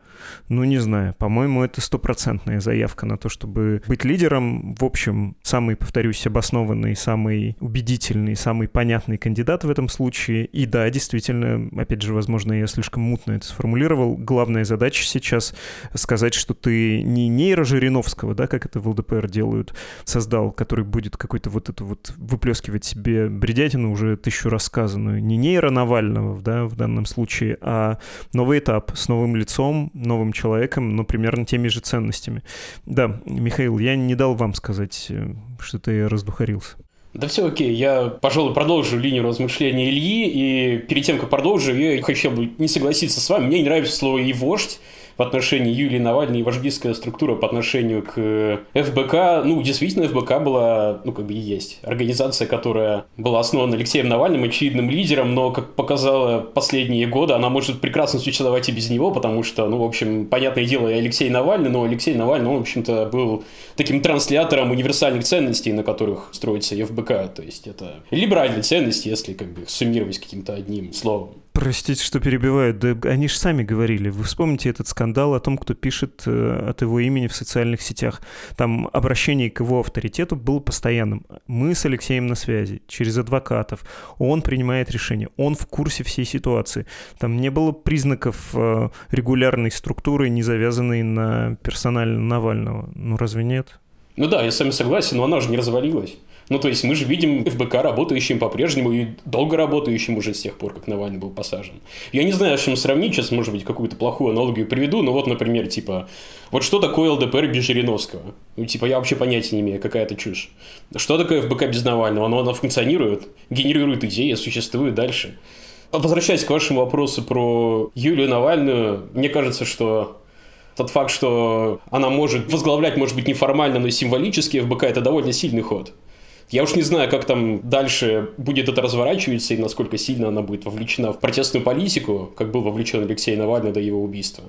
ну, не знаю, по-моему, это стопроцентная заявка на то, чтобы быть лидером. В общем, самый, повторюсь, обоснованный, самый убедительный, самый понятный кандидат в этом случае. И да, действительно, опять же, возможно, я слишком мутно это сформулировал. Главная задача сейчас сказать, что ты не нейро Жириновского, да, как это в ЛДПР делают, создал, который будет какой-то вот это вот выплескивать себе бредятину уже тысячу рассказанную. Не нейро Навального, да, в данном случае, а новый этап с новым лицом, новым человеком, но примерно теми же ценностями. Да, Михаил, я не дал вам сказать, э, что ты раздухарился. Да все окей, я, пожалуй, продолжу линию размышления Ильи, и перед тем, как продолжу, я хочу не согласиться с вами, мне не нравится слово «и вождь», в отношении Юлии Навальной и вождистская структура по отношению к ФБК. Ну, действительно, ФБК была, ну, как бы и есть, организация, которая была основана Алексеем Навальным, очевидным лидером, но, как показало последние годы, она может прекрасно существовать и без него, потому что, ну, в общем, понятное дело, и Алексей Навальный, но Алексей Навальный, он, в общем-то, был таким транслятором универсальных ценностей, на которых строится ФБК. То есть это либеральные ценности, если как бы суммировать каким-то одним словом. Простите, что перебиваю. Да они же сами говорили. Вы вспомните этот скандал о том, кто пишет э, от его имени в социальных сетях. Там обращение к его авторитету было постоянным. Мы с Алексеем на связи, через адвокатов. Он принимает решение. Он в курсе всей ситуации. Там не было признаков э, регулярной структуры, не завязанной на персонально Навального. Ну разве нет? Ну да, я с вами согласен, но она же не развалилась. Ну, то есть мы же видим ФБК работающим по-прежнему и долго работающим уже с тех пор, как Навальный был посажен. Я не знаю, с чем сравнить, сейчас, может быть, какую-то плохую аналогию приведу, но вот, например, типа, вот что такое ЛДПР без Жириновского? Ну, типа, я вообще понятия не имею, какая это чушь. Что такое ФБК без Навального? Оно, оно функционирует, генерирует идеи, существует дальше. Возвращаясь к вашему вопросу про Юлию Навальную, мне кажется, что тот факт, что она может возглавлять, может быть, неформально, но символически ФБК, это довольно сильный ход. Я уж не знаю, как там дальше будет это разворачиваться и насколько сильно она будет вовлечена в протестную политику, как был вовлечен Алексей Навальный до его убийства.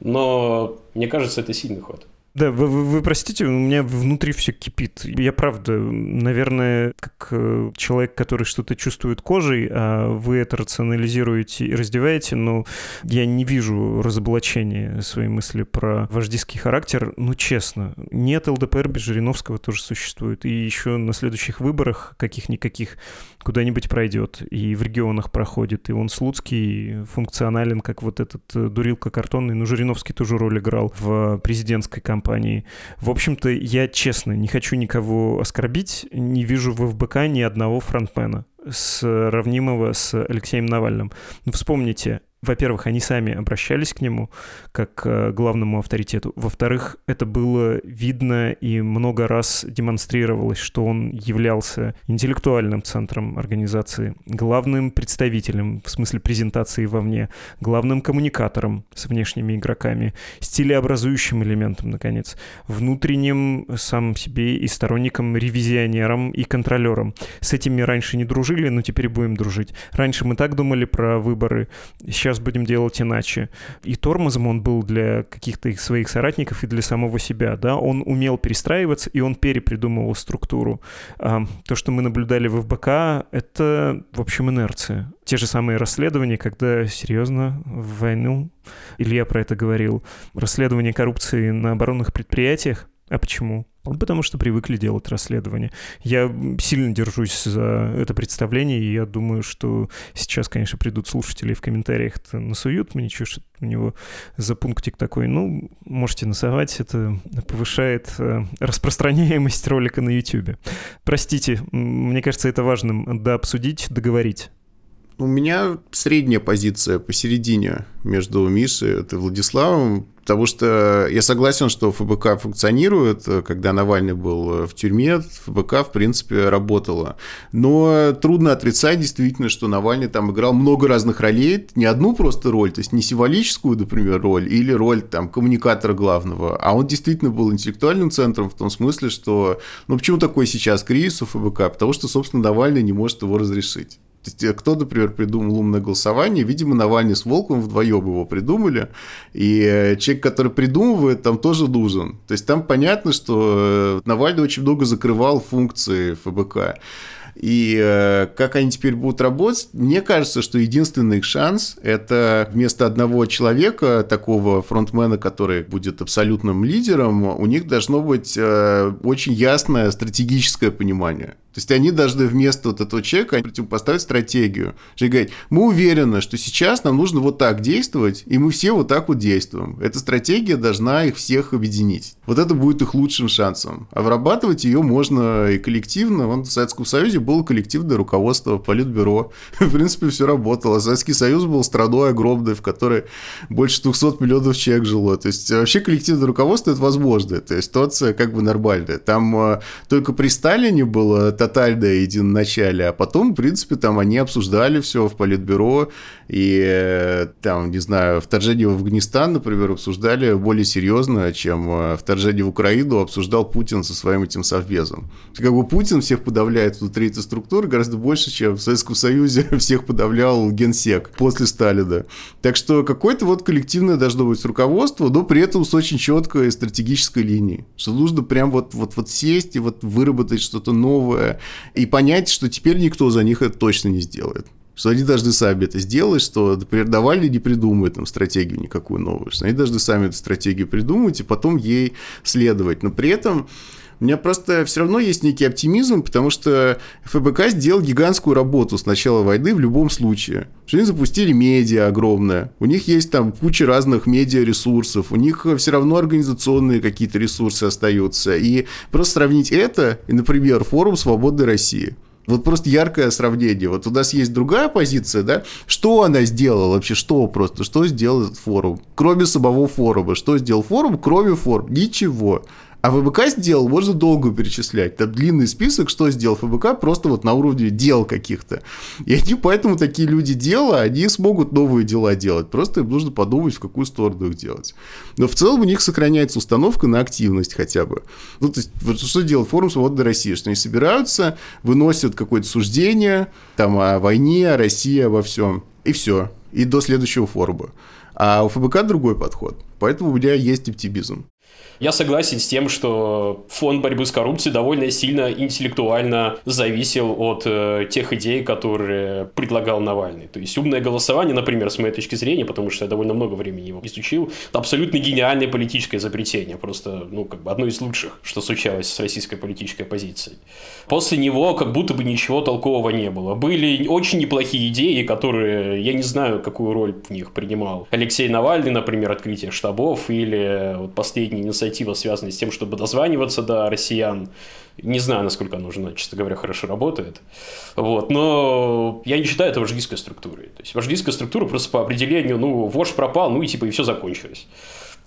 Но мне кажется, это сильный ход. Да, вы, вы, вы простите, у меня внутри все кипит. Я правда, наверное, как э, человек, который что-то чувствует кожей, а вы это рационализируете и раздеваете, но я не вижу разоблачения своей мысли про вождистский характер. Ну, честно, нет ЛДПР без Жириновского тоже существует. И еще на следующих выборах каких-никаких куда-нибудь пройдет, и в регионах проходит, и он Слуцкий функционален, как вот этот э, дурилка картонный, ну, Жириновский тоже роль играл в президентской кампании. В общем-то, я честно не хочу никого оскорбить, не вижу в ФБК ни одного фронтмена сравнимого с Алексеем Навальным. Вспомните, во-первых, они сами обращались к нему как к э, главному авторитету. Во-вторых, это было видно и много раз демонстрировалось, что он являлся интеллектуальным центром организации, главным представителем в смысле презентации вовне, главным коммуникатором с внешними игроками, стилеобразующим элементом, наконец, внутренним сам себе и сторонником, ревизионером и контролером. С этими раньше не дружили, но теперь будем дружить. Раньше мы так думали про выборы, сейчас будем делать иначе. И тормозом он был для каких-то своих соратников и для самого себя, да, он умел перестраиваться, и он перепридумывал структуру. А, то, что мы наблюдали в ФБК, это, в общем, инерция. Те же самые расследования, когда, серьезно, в войну, Илья про это говорил, расследование коррупции на оборонных предприятиях, а почему? Потому что привыкли делать расследование. Я сильно держусь за это представление, и я думаю, что сейчас, конечно, придут слушатели в комментариях насуют мне, что у него за пунктик такой. Ну, можете насовать, это повышает э, распространяемость ролика на YouTube. Простите, мне кажется, это важным да обсудить, договорить. У меня средняя позиция посередине между Мишей и Владиславом, потому что я согласен, что ФБК функционирует. Когда Навальный был в тюрьме, ФБК, в принципе, работала. Но трудно отрицать действительно, что Навальный там играл много разных ролей, не одну просто роль, то есть не символическую, например, роль, или роль там коммуникатора главного, а он действительно был интеллектуальным центром в том смысле, что, ну почему такой сейчас кризис у ФБК? Потому что, собственно, Навальный не может его разрешить. Кто, например, придумал умное голосование, видимо, Навальный с Волковым вдвоем его придумали, и э, человек, который придумывает, там тоже нужен. То есть, там понятно, что э, Навальный очень много закрывал функции ФБК. И э, как они теперь будут работать, мне кажется, что единственный их шанс – это вместо одного человека, такого фронтмена, который будет абсолютным лидером, у них должно быть э, очень ясное стратегическое понимание. То есть они должны вместо вот этого человека противопоставить стратегию. И говорить, мы уверены, что сейчас нам нужно вот так действовать, и мы все вот так вот действуем. Эта стратегия должна их всех объединить. Вот это будет их лучшим шансом. А вырабатывать ее можно и коллективно. Вон в Советском Союзе было коллективное руководство, политбюро. [LAUGHS] В принципе, все работало. Советский Союз был страной огромной, в которой больше 200 миллионов человек жило. То есть вообще коллективное руководство это возможно. То есть ситуация как бы нормальная. Там э, только при Сталине было тотальное единоначалие, а потом, в принципе, там они обсуждали все в Политбюро, и э, там, не знаю, вторжение в Афганистан, например, обсуждали более серьезно, чем э, вторжение в Украину обсуждал Путин со своим этим совбезом. Как бы Путин всех подавляет внутри этой структуры гораздо больше, чем в Советском Союзе [LAUGHS] всех подавлял генсек после Сталина. Так что какое-то вот коллективное должно быть руководство, но при этом с очень четкой стратегической линией. Что нужно прям вот, вот, вот сесть и вот выработать что-то новое, и понять, что теперь никто за них это точно не сделает. Что они должны сами это сделать, что, например, Навальный не придумает там стратегию никакую новую, что они должны сами эту стратегию придумать и потом ей следовать. Но при этом У меня просто все равно есть некий оптимизм, потому что ФБК сделал гигантскую работу с начала войны в любом случае. Что они запустили медиа огромное, у них есть там куча разных медиа-ресурсов, у них все равно организационные какие-то ресурсы остаются. И просто сравнить это и, например, форум «Свободы России». Вот просто яркое сравнение. Вот у нас есть другая позиция, да? Что она сделала вообще? Что просто? Что сделал этот форум? Кроме самого форума. Что сделал форум, кроме форума? Ничего. А ФБК сделал, можно долго перечислять. Там длинный список, что сделал ФБК, просто вот на уровне дел каких-то. И они поэтому такие люди дела, они смогут новые дела делать. Просто им нужно подумать, в какую сторону их делать. Но в целом у них сохраняется установка на активность хотя бы. Ну, то есть, вот что делает форум «Свободы России»? Что они собираются, выносят какое-то суждение там, о войне, о России, обо всем. И все. И до следующего форума. А у ФБК другой подход. Поэтому у меня есть оптимизм. Я согласен с тем, что фонд борьбы с коррупцией довольно сильно интеллектуально зависел от э, тех идей, которые предлагал Навальный. То есть умное голосование, например, с моей точки зрения, потому что я довольно много времени его изучил, это абсолютно гениальное политическое изобретение. Просто, ну, как бы одно из лучших, что случалось с российской политической оппозицией. После него как будто бы ничего толкового не было. Были очень неплохие идеи, которые, я не знаю, какую роль в них принимал Алексей Навальный, например, открытие штабов или вот последний инициатива, связанная с тем, чтобы дозваниваться до россиян. Не знаю, насколько она уже, честно говоря, хорошо работает. Вот. Но я не считаю это вождистской структурой. То есть вождистская структура просто по определению, ну, вождь пропал, ну и типа и все закончилось.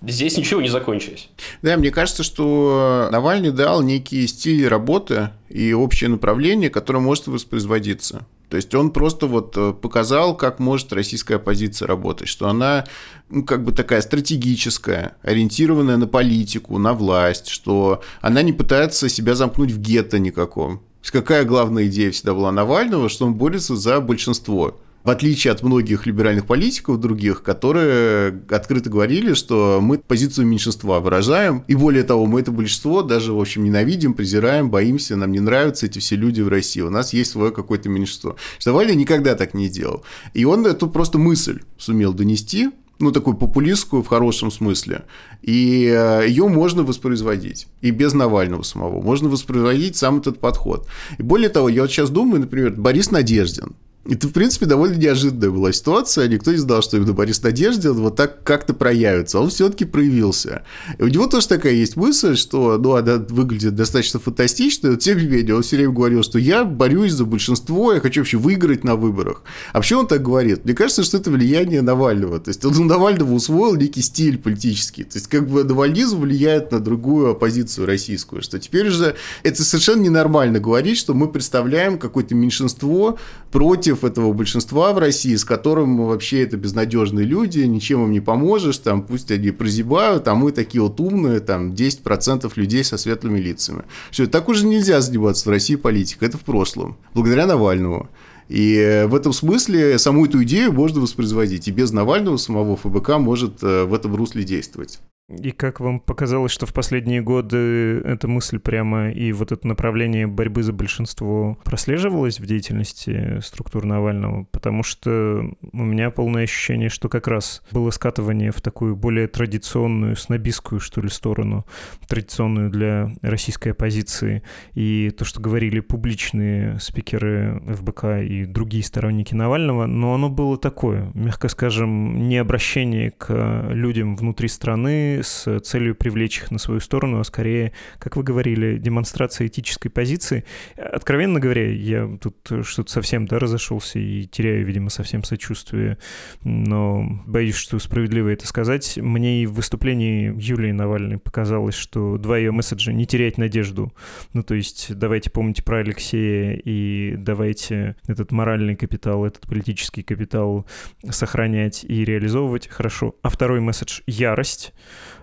Здесь ничего не закончилось. Да, мне кажется, что Навальный дал некий стиль работы и общее направление, которое может воспроизводиться. То есть он просто вот э, показал, как может российская оппозиция работать, что она ну, как бы такая стратегическая, ориентированная на политику, на власть, что она не пытается себя замкнуть в гетто никаком. Какая главная идея всегда была Навального, что он борется за большинство. В отличие от многих либеральных политиков других, которые открыто говорили, что мы позицию меньшинства выражаем, и более того, мы это большинство даже, в общем, ненавидим, презираем, боимся, нам не нравятся эти все люди в России, у нас есть свое какое-то меньшинство. Что Навальный никогда так не делал. И он эту просто мысль сумел донести, ну, такую популистскую в хорошем смысле. И э, ее можно воспроизводить. И без Навального самого. Можно воспроизводить сам этот подход. И более того, я вот сейчас думаю, например, Борис Надеждин. Это, в принципе, довольно неожиданная была ситуация. Никто не знал, что именно Борис Надеждин вот так как-то проявится. Он все-таки проявился. И у него тоже такая есть мысль, что ну, она выглядит достаточно фантастично, но тем не менее он все время говорил, что я борюсь за большинство, я хочу вообще выиграть на выборах. А вообще он так говорит? Мне кажется, что это влияние Навального. То есть он у Навального усвоил некий стиль политический. То есть как бы навальнизм влияет на другую оппозицию российскую. Что теперь же это совершенно ненормально говорить, что мы представляем какое-то меньшинство против против этого большинства в России, с которым вообще это безнадежные люди, ничем им не поможешь, там пусть они прозябают, а мы такие вот умные, там 10% людей со светлыми лицами. Все, так уже нельзя заниматься в России политикой, это в прошлом, благодаря Навальному. И в этом смысле саму эту идею можно воспроизводить. И без Навального самого ФБК может э, в этом русле действовать. И как вам показалось, что в последние годы эта мысль прямо и вот это направление борьбы за большинство прослеживалось в деятельности структур Навального? Потому что у меня полное ощущение, что как раз было скатывание в такую более традиционную, снобистскую, что ли, сторону, традиционную для российской оппозиции. И то, что говорили публичные спикеры ФБК и другие сторонники Навального, но оно было такое, мягко скажем, не обращение к людям внутри страны, с целью привлечь их на свою сторону, а скорее, как вы говорили, демонстрация этической позиции. Откровенно говоря, я тут что-то совсем да, разошелся и теряю, видимо, совсем сочувствие, но боюсь, что справедливо это сказать. Мне и в выступлении Юлии Навальной показалось, что два ее месседжа «не терять надежду», ну то есть давайте помнить про Алексея и давайте этот моральный капитал, этот политический капитал сохранять и реализовывать хорошо. А второй месседж — ярость.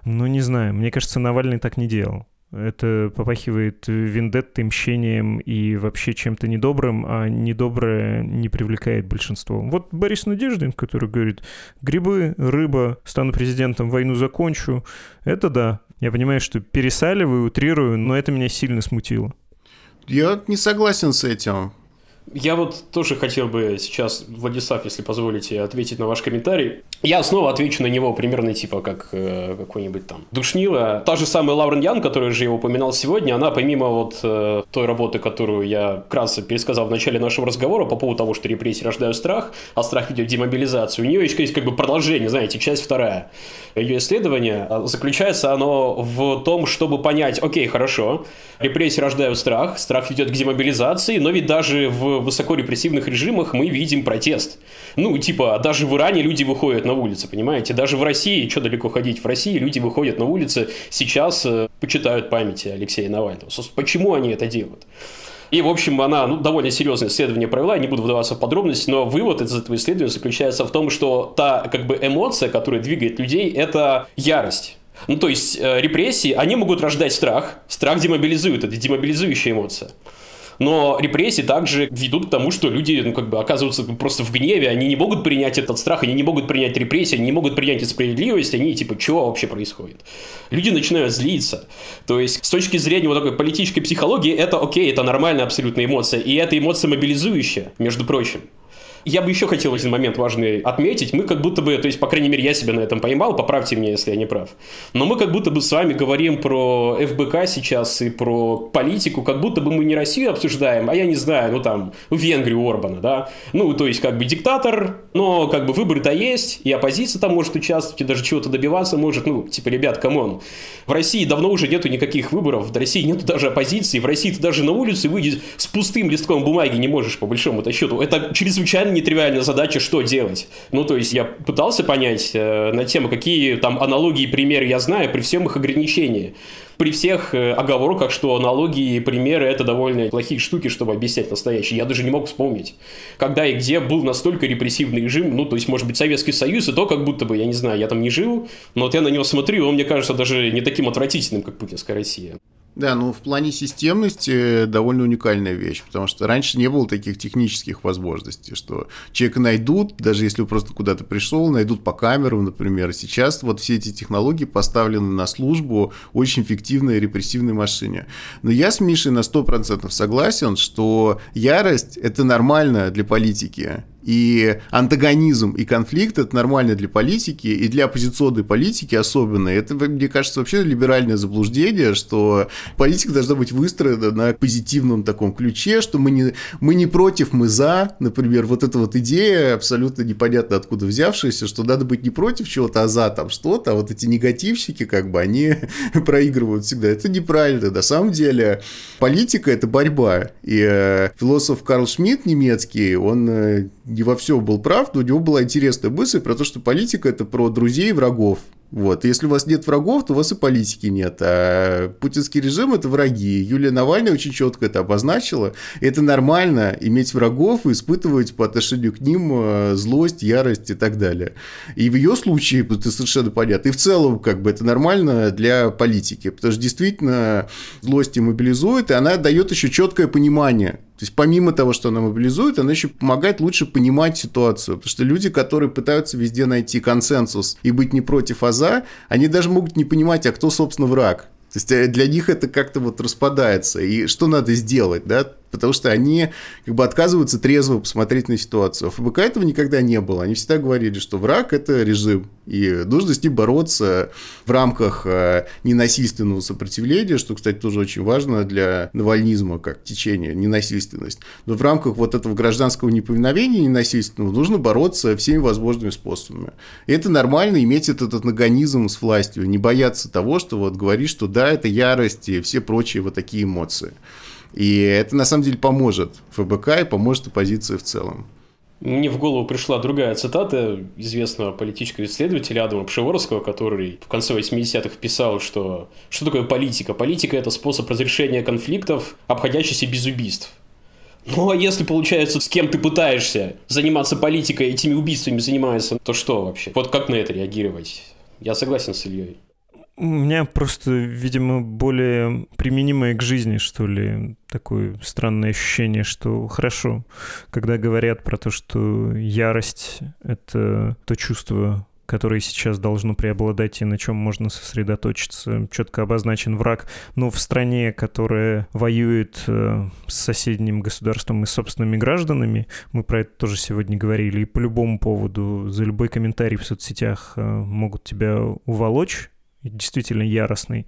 Ну, не знаю. Мне кажется, Навальный так не делал. Это попахивает вендеттой, мщением и вообще чем-то недобрым, а недоброе не привлекает большинство. Вот Борис Надеждин, который говорит, грибы, рыба, стану президентом, войну закончу. Это да. Я понимаю, что пересаливаю, утрирую, но это меня сильно смутило. Я не согласен с этим. Я вот тоже хотел бы сейчас, Владислав, если позволите, ответить на ваш комментарий. Я снова отвечу на него примерно типа как э, какой-нибудь там душнила. Та же самая Лаурен Ян, которую же я упоминал сегодня, она помимо вот э, той работы, которую я вкратце пересказал в начале нашего разговора по поводу того, что репрессии рождают страх, а страх ведет демобилизацию, у нее еще есть как бы продолжение, знаете, часть вторая. Ее исследование а, заключается оно в том, чтобы понять, окей, хорошо, репрессии рождают страх, страх ведет к демобилизации, но ведь даже в высокорепрессивных режимах мы видим протест. Ну, типа, даже в Иране люди выходят на улицы, понимаете? Даже в России, что далеко ходить, в России люди выходят на улицы, сейчас э, почитают памяти Алексея Навального. Почему они это делают? И, в общем, она ну, довольно серьезное исследование провела, я не буду вдаваться в подробности, но вывод из этого исследования заключается в том, что та как бы эмоция, которая двигает людей, это ярость. Ну, то есть э, репрессии, они могут рождать страх. Страх демобилизует, это демобилизующая эмоция. Но репрессии также ведут к тому, что люди ну, как бы оказываются просто в гневе, они не могут принять этот страх, они не могут принять репрессии, они не могут принять справедливость, они типа, что вообще происходит? Люди начинают злиться. То есть, с точки зрения вот такой политической психологии, это окей, это нормальная абсолютная эмоция, и эта эмоция мобилизующая, между прочим. Я бы еще хотел один момент важный отметить. Мы как будто бы, то есть, по крайней мере, я себя на этом поймал, поправьте меня, если я не прав. Но мы как будто бы с вами говорим про ФБК сейчас и про политику, как будто бы мы не Россию обсуждаем, а я не знаю, ну там, Венгрию Орбана, да. Ну, то есть, как бы диктатор, но как бы выборы-то есть, и оппозиция там может участвовать, и даже чего-то добиваться может. Ну, типа, ребят, come on. В России давно уже нету никаких выборов, в России нету даже оппозиции, в России ты даже на улице выйдешь с пустым листком бумаги не можешь, по большому-то счету. Это чрезвычайно нетривиальная задача, что делать. Ну, то есть я пытался понять э, на тему, какие там аналогии и примеры я знаю при всем их ограничении. При всех э, оговорках, что аналогии и примеры это довольно плохие штуки, чтобы объяснять настоящее. Я даже не мог вспомнить, когда и где был настолько репрессивный режим, ну, то есть, может быть, Советский Союз, и то как будто бы, я не знаю, я там не жил, но вот я на него смотрю, и он мне кажется даже не таким отвратительным, как путинская Россия. Да, ну в плане системности довольно уникальная вещь, потому что раньше не было таких технических возможностей, что человека найдут, даже если он просто куда-то пришел, найдут по камерам, например. Сейчас вот все эти технологии поставлены на службу очень эффективной репрессивной машине. Но я с Мишей на 100% согласен, что ярость – это нормально для политики. И антагонизм и конфликт – это нормально для политики, и для оппозиционной политики особенно. Это, мне кажется, вообще либеральное заблуждение, что политика должна быть выстроена на позитивном таком ключе, что мы не, мы не против, мы за. Например, вот эта вот идея абсолютно непонятно откуда взявшаяся, что надо быть не против чего-то, а за там что-то, а вот эти негативщики, как бы, они [LAUGHS] проигрывают всегда. Это неправильно. На самом деле политика – это борьба. И э, философ Карл Шмидт немецкий, он э, не во всем был прав, но у него была интересная мысль про то, что политика – это про друзей и врагов. Вот. Если у вас нет врагов, то у вас и политики нет. А путинский режим – это враги. Юлия Навальная очень четко это обозначила. Это нормально иметь врагов и испытывать по отношению к ним э, злость, ярость и так далее. И в ее случае это совершенно понятно. И в целом как бы это нормально для политики. Потому что действительно злость и мобилизует, и она дает еще четкое понимание то есть помимо того, что она мобилизует, она еще помогает лучше понимать ситуацию. Потому что люди, которые пытаются везде найти консенсус и быть не против, а они даже могут не понимать, а кто, собственно, враг. То есть э, для них это как-то вот распадается. И что надо сделать, да? Потому что они как бы отказываются трезво посмотреть на ситуацию. А ФБК этого никогда не было. Они всегда говорили, что враг – это режим, и нужно с ним бороться в рамках э, ненасильственного сопротивления, что, кстати, тоже очень важно для навальнизма как течение, ненасильственность. Но в рамках вот этого гражданского неповиновения ненасильственного нужно бороться всеми возможными способами. И это нормально иметь этот антагонизм с властью, не бояться того, что вот говоришь, что да, это ярость и все прочие вот такие эмоции. И это на самом деле поможет ФБК и поможет оппозиции в целом. Мне в голову пришла другая цитата известного политического исследователя Адама Пшеворского, который в конце 80-х писал, что что такое политика? Политика – это способ разрешения конфликтов, обходящийся без убийств. Ну, а если, получается, с кем ты пытаешься заниматься политикой, этими убийствами занимается, то что вообще? Вот как на это реагировать? Я согласен с Ильей. У меня просто, видимо, более применимое к жизни, что ли, такое странное ощущение, что хорошо, когда говорят про то, что ярость — это то чувство, которое сейчас должно преобладать и на чем можно сосредоточиться. Четко обозначен враг. Но в стране, которая воюет э, с соседним государством и собственными гражданами, мы про это тоже сегодня говорили, и по любому поводу, за любой комментарий в соцсетях э, могут тебя уволочь, действительно яростный.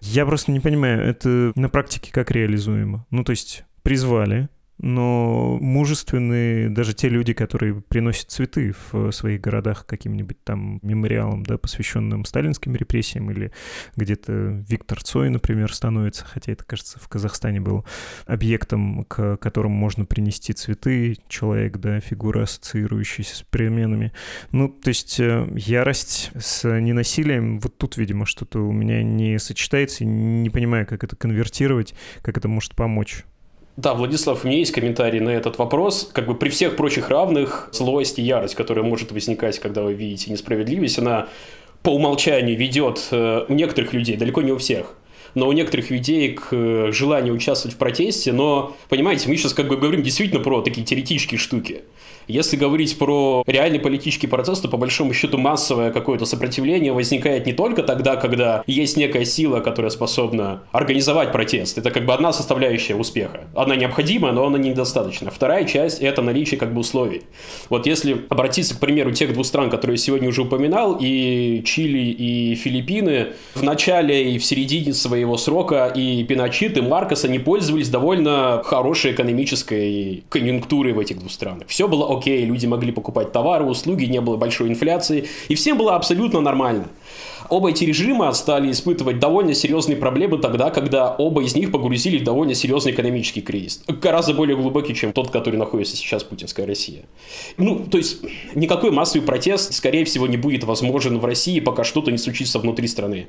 Я просто не понимаю, это на практике как реализуемо? Ну, то есть призвали, но мужественные даже те люди, которые приносят цветы в своих городах каким-нибудь там мемориалам, да, посвященным сталинским репрессиям, или где-то Виктор Цой, например, становится, хотя это, кажется, в Казахстане был объектом, к которому можно принести цветы, человек, да, фигура, ассоциирующаяся с переменами. Ну, то есть э, ярость с ненасилием, вот тут, видимо, что-то у меня не сочетается, не понимаю, как это конвертировать, как это может помочь. Да, Владислав, у меня есть комментарий на этот вопрос. Как бы при всех прочих равных злость и ярость, которая может возникать, когда вы видите несправедливость, она по умолчанию ведет э, у некоторых людей, далеко не у всех, но у некоторых людей к э, желанию участвовать в протесте. Но, понимаете, мы сейчас как бы говорим действительно про такие теоретические штуки. Если говорить про реальный политический процесс, то по большому счету массовое какое-то сопротивление возникает не только тогда, когда есть некая сила, которая способна организовать протест. Это как бы одна составляющая успеха. Она необходима, но она недостаточна. Вторая часть — это наличие как бы условий. Вот если обратиться к примеру тех двух стран, которые я сегодня уже упоминал, и Чили, и Филиппины, в начале и в середине своего срока и Пиночит, и Маркос, они пользовались довольно хорошей экономической конъюнктурой в этих двух странах. Все было окей, люди могли покупать товары, услуги, не было большой инфляции, и всем было абсолютно нормально. Оба эти режима стали испытывать довольно серьезные проблемы тогда, когда оба из них погрузили в довольно серьезный экономический кризис. Гораздо более глубокий, чем тот, который находится сейчас путинская Россия. Ну, то есть, никакой массовый протест, скорее всего, не будет возможен в России, пока что-то не случится внутри страны.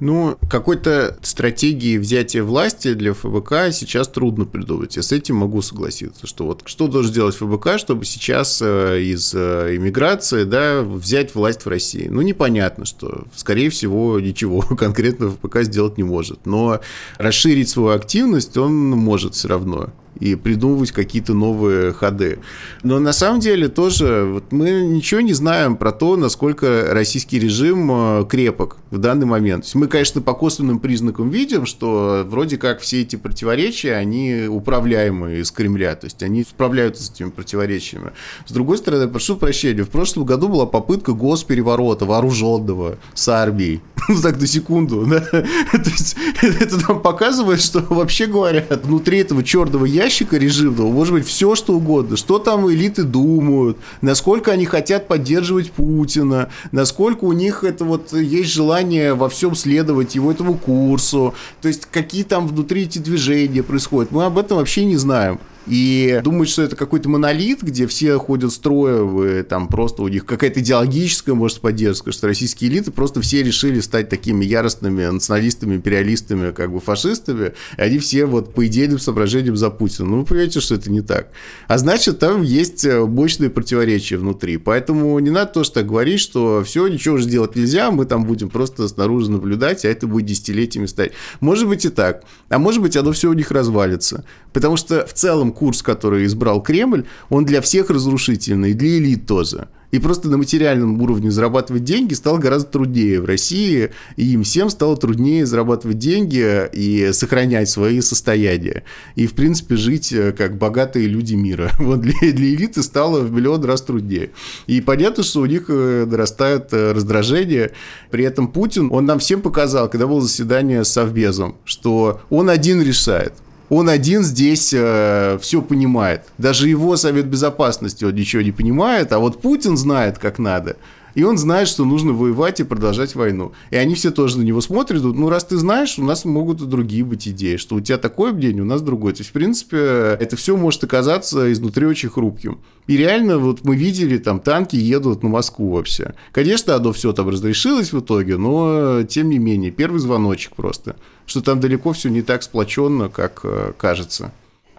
Ну, какой-то стратегии взятия власти для ФБК сейчас трудно придумать. Я с этим могу согласиться, что вот что должен сделать ФБК, чтобы сейчас э, из э, иммиграции да, взять власть в России. Ну, непонятно, что скорее всего, ничего [LAUGHS] конкретно ФБК сделать не может. Но расширить свою активность он может все равно и придумывать какие-то новые ходы. Но на самом деле тоже вот мы ничего не знаем про то, насколько российский режим э, крепок в данный момент. мы, конечно, по косвенным признакам видим, что вроде как все эти противоречия, они управляемые из Кремля, то есть они справляются с этими противоречиями. С другой стороны, прошу прощения, в прошлом году была попытка госпереворота вооруженного с армией. [LAUGHS] Ну так, на секунду, да? [LAUGHS] То есть это нам показывает, что вообще говоря, внутри этого черного ящика ящика режимного может быть все, что угодно. Что там элиты думают, насколько они хотят поддерживать Путина, насколько у них это вот есть желание во всем следовать его этому курсу, то есть какие там внутри эти движения происходят. Мы об этом вообще не знаем. И думают, что это какой-то монолит, где все ходят строя, там просто у них какая-то идеологическая, может, поддержка, что российские элиты просто все решили стать такими яростными националистами, империалистами, как бы фашистами, и они все вот по идейным соображениям за Путина. Ну, вы понимаете, что это не так. А значит, там есть э, мощные противоречия внутри. Поэтому не надо тоже так говорить, что все, ничего уже сделать нельзя, мы там будем просто снаружи наблюдать, а это будет десятилетиями стать. Может быть и так. А может быть, оно все у них развалится. Потому что в целом курс, который избрал Кремль, он для всех разрушительный, и для элит тоже. И просто на материальном уровне зарабатывать деньги стало гораздо труднее в России, и им всем стало труднее зарабатывать деньги и сохранять свои состояния. И, в принципе, жить э, как богатые люди мира. [LAUGHS] Вот для, для элиты стало в миллион раз труднее. И понятно, что у них э, нарастает э, раздражение. При этом Путин, он нам всем показал, когда было заседание с Совбезом, что он один решает он один здесь э, все понимает. Даже его Совет Безопасности он ничего не понимает, а вот Путин знает, как надо. И он знает, что нужно воевать и продолжать войну. И они все тоже на него смотрят, ну, раз ты знаешь, у нас могут и другие быть идеи, что у тебя такое мнение, у нас другое. То есть, в принципе, это все может оказаться изнутри очень хрупким. И реально, вот мы видели, там танки едут на Москву вообще. Конечно, оно все там разрешилось в итоге, но, тем не менее, первый звоночек просто, что там далеко все не так сплоченно, как э, кажется.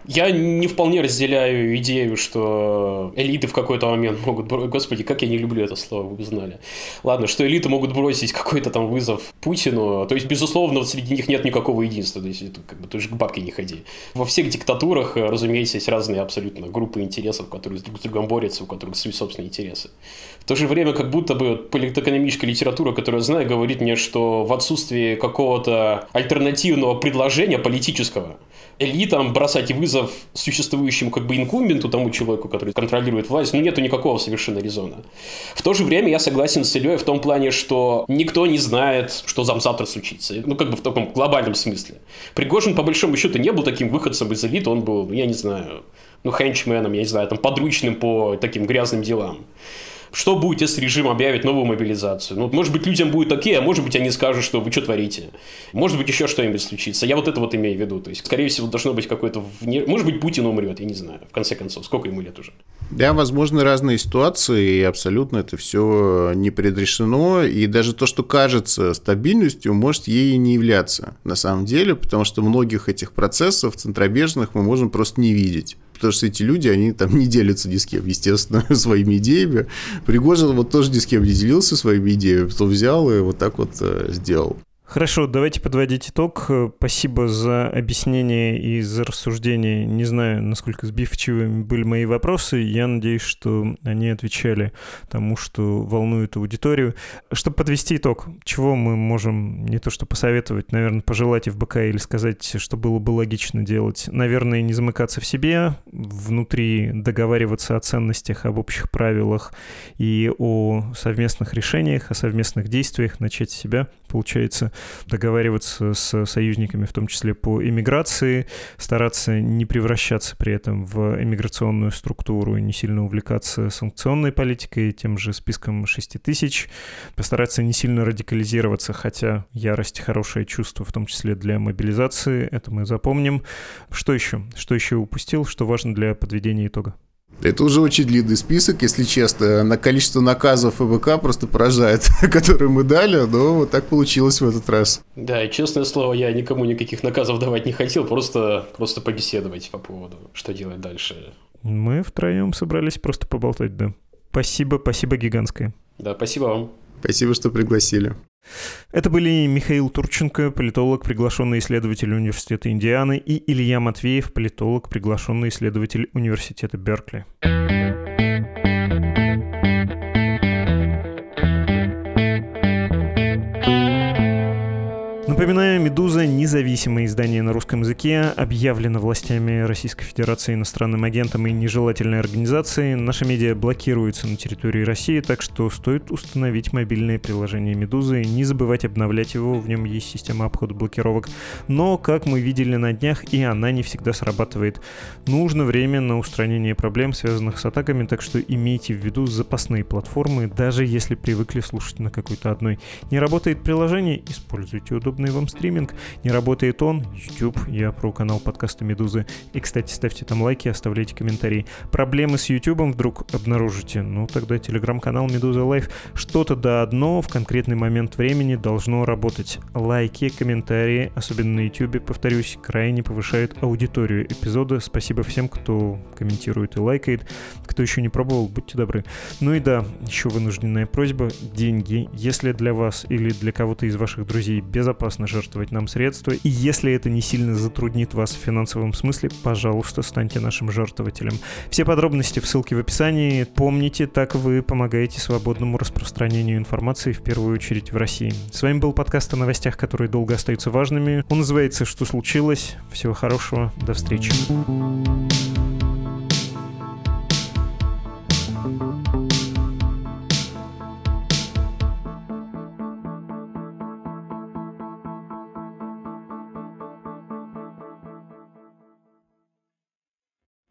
Я не вполне разделяю идею, что элиты в какой-то момент могут... Господи, как я не люблю это слово, вы знали. Ладно, что элиты могут бросить какой-то там вызов Путину. То есть, безусловно, вот среди них нет никакого единства. То есть, как бы, ты же к бабке не ходи. Во всех диктатурах, разумеется, есть разные абсолютно группы интересов, которые друг с другом борются, у которых свои собственные интересы. В то же время, как будто бы политэкономическая литература, которую я знаю, говорит мне, что в отсутствии какого-то альтернативного предложения политического, элитам бросать вызов существующему как бы инкумбенту, тому человеку, который контролирует власть, ну, нету никакого совершенно резона. В то же время я согласен с Ильей в том плане, что никто не знает, что там завтра случится. Ну, как бы в таком глобальном смысле. Пригожин, по большому счету, не был таким выходцем из элиты, он был, я не знаю, ну, хенчменом, я не знаю, там, подручным по таким грязным делам. Что будет, если режим объявит новую мобилизацию? Ну, может быть, людям будет окей, а может быть, они скажут, что вы что творите? Может быть, еще что-нибудь случится. Я вот это вот имею в виду. То есть, скорее всего, должно быть какое-то... Вне... Может быть, Путин умрет, я не знаю. В конце концов, сколько ему лет уже? Да, возможно, разные ситуации, и абсолютно это все не предрешено. И даже то, что кажется стабильностью, может ей не являться на самом деле, потому что многих этих процессов центробежных мы можем просто не видеть потому что эти люди, они там не делятся ни с кем, естественно, [LAUGHS] своими идеями. Пригожин вот тоже ни с кем не делился своими идеями, потом взял и вот так вот э, сделал. Хорошо, давайте подводить итог. Спасибо за объяснение и за рассуждение. Не знаю, насколько сбивчивыми были мои вопросы. Я надеюсь, что они отвечали тому, что волнует аудиторию. Чтобы подвести итог, чего мы можем не то что посоветовать, наверное, пожелать ФБК или сказать, что было бы логично делать. Наверное, не замыкаться в себе, внутри договариваться о ценностях, об общих правилах и о совместных решениях, о совместных действиях, начать себя, получается, договариваться с союзниками, в том числе по иммиграции, стараться не превращаться при этом в иммиграционную структуру и не сильно увлекаться санкционной политикой, тем же списком 6 тысяч, постараться не сильно радикализироваться, хотя ярость хорошее чувство, в том числе для мобилизации, это мы запомним. Что еще? Что еще упустил? Что важно для подведения итога? Это уже очень длинный список, если честно. На количество наказов ФБК просто поражает, [LAUGHS] которые мы дали, но вот так получилось в этот раз. Да, и честное слово, я никому никаких наказов давать не хотел, просто, просто побеседовать по поводу, что делать дальше. Мы втроем собрались просто поболтать, да. Спасибо, спасибо гигантское. Да, спасибо вам. Спасибо, что пригласили. Это были Михаил Турченко, политолог, приглашенный исследователь Университета Индианы, и Илья Матвеев, политолог, приглашенный исследователь Университета Беркли. Напоминаю, «Медуза» — независимое издание на русском языке, объявлено властями Российской Федерации иностранным агентом и нежелательной организацией. Наша медиа блокируется на территории России, так что стоит установить мобильное приложение «Медузы» не забывать обновлять его, в нем есть система обхода блокировок. Но, как мы видели на днях, и она не всегда срабатывает. Нужно время на устранение проблем, связанных с атаками, так что имейте в виду запасные платформы, даже если привыкли слушать на какой-то одной. Не работает приложение, используйте удобные удобный вам стриминг. Не работает он, YouTube, я про канал подкаста Медузы. И, кстати, ставьте там лайки, оставляйте комментарии. Проблемы с YouTube вдруг обнаружите? Ну, тогда телеграм-канал Медуза Live. Что-то да одно в конкретный момент времени должно работать. Лайки, комментарии, особенно на YouTube, повторюсь, крайне повышают аудиторию эпизода. Спасибо всем, кто комментирует и лайкает. Кто еще не пробовал, будьте добры. Ну и да, еще вынужденная просьба. Деньги. Если для вас или для кого-то из ваших друзей безопасно согласны жертвовать нам средства. И если это не сильно затруднит вас в финансовом смысле, пожалуйста, станьте нашим жертвователем. Все подробности в ссылке в описании. Помните, так вы помогаете свободному распространению информации, в первую очередь в России. С вами был подкаст о новостях, которые долго остаются важными. Он называется «Что случилось?». Всего хорошего. До встречи.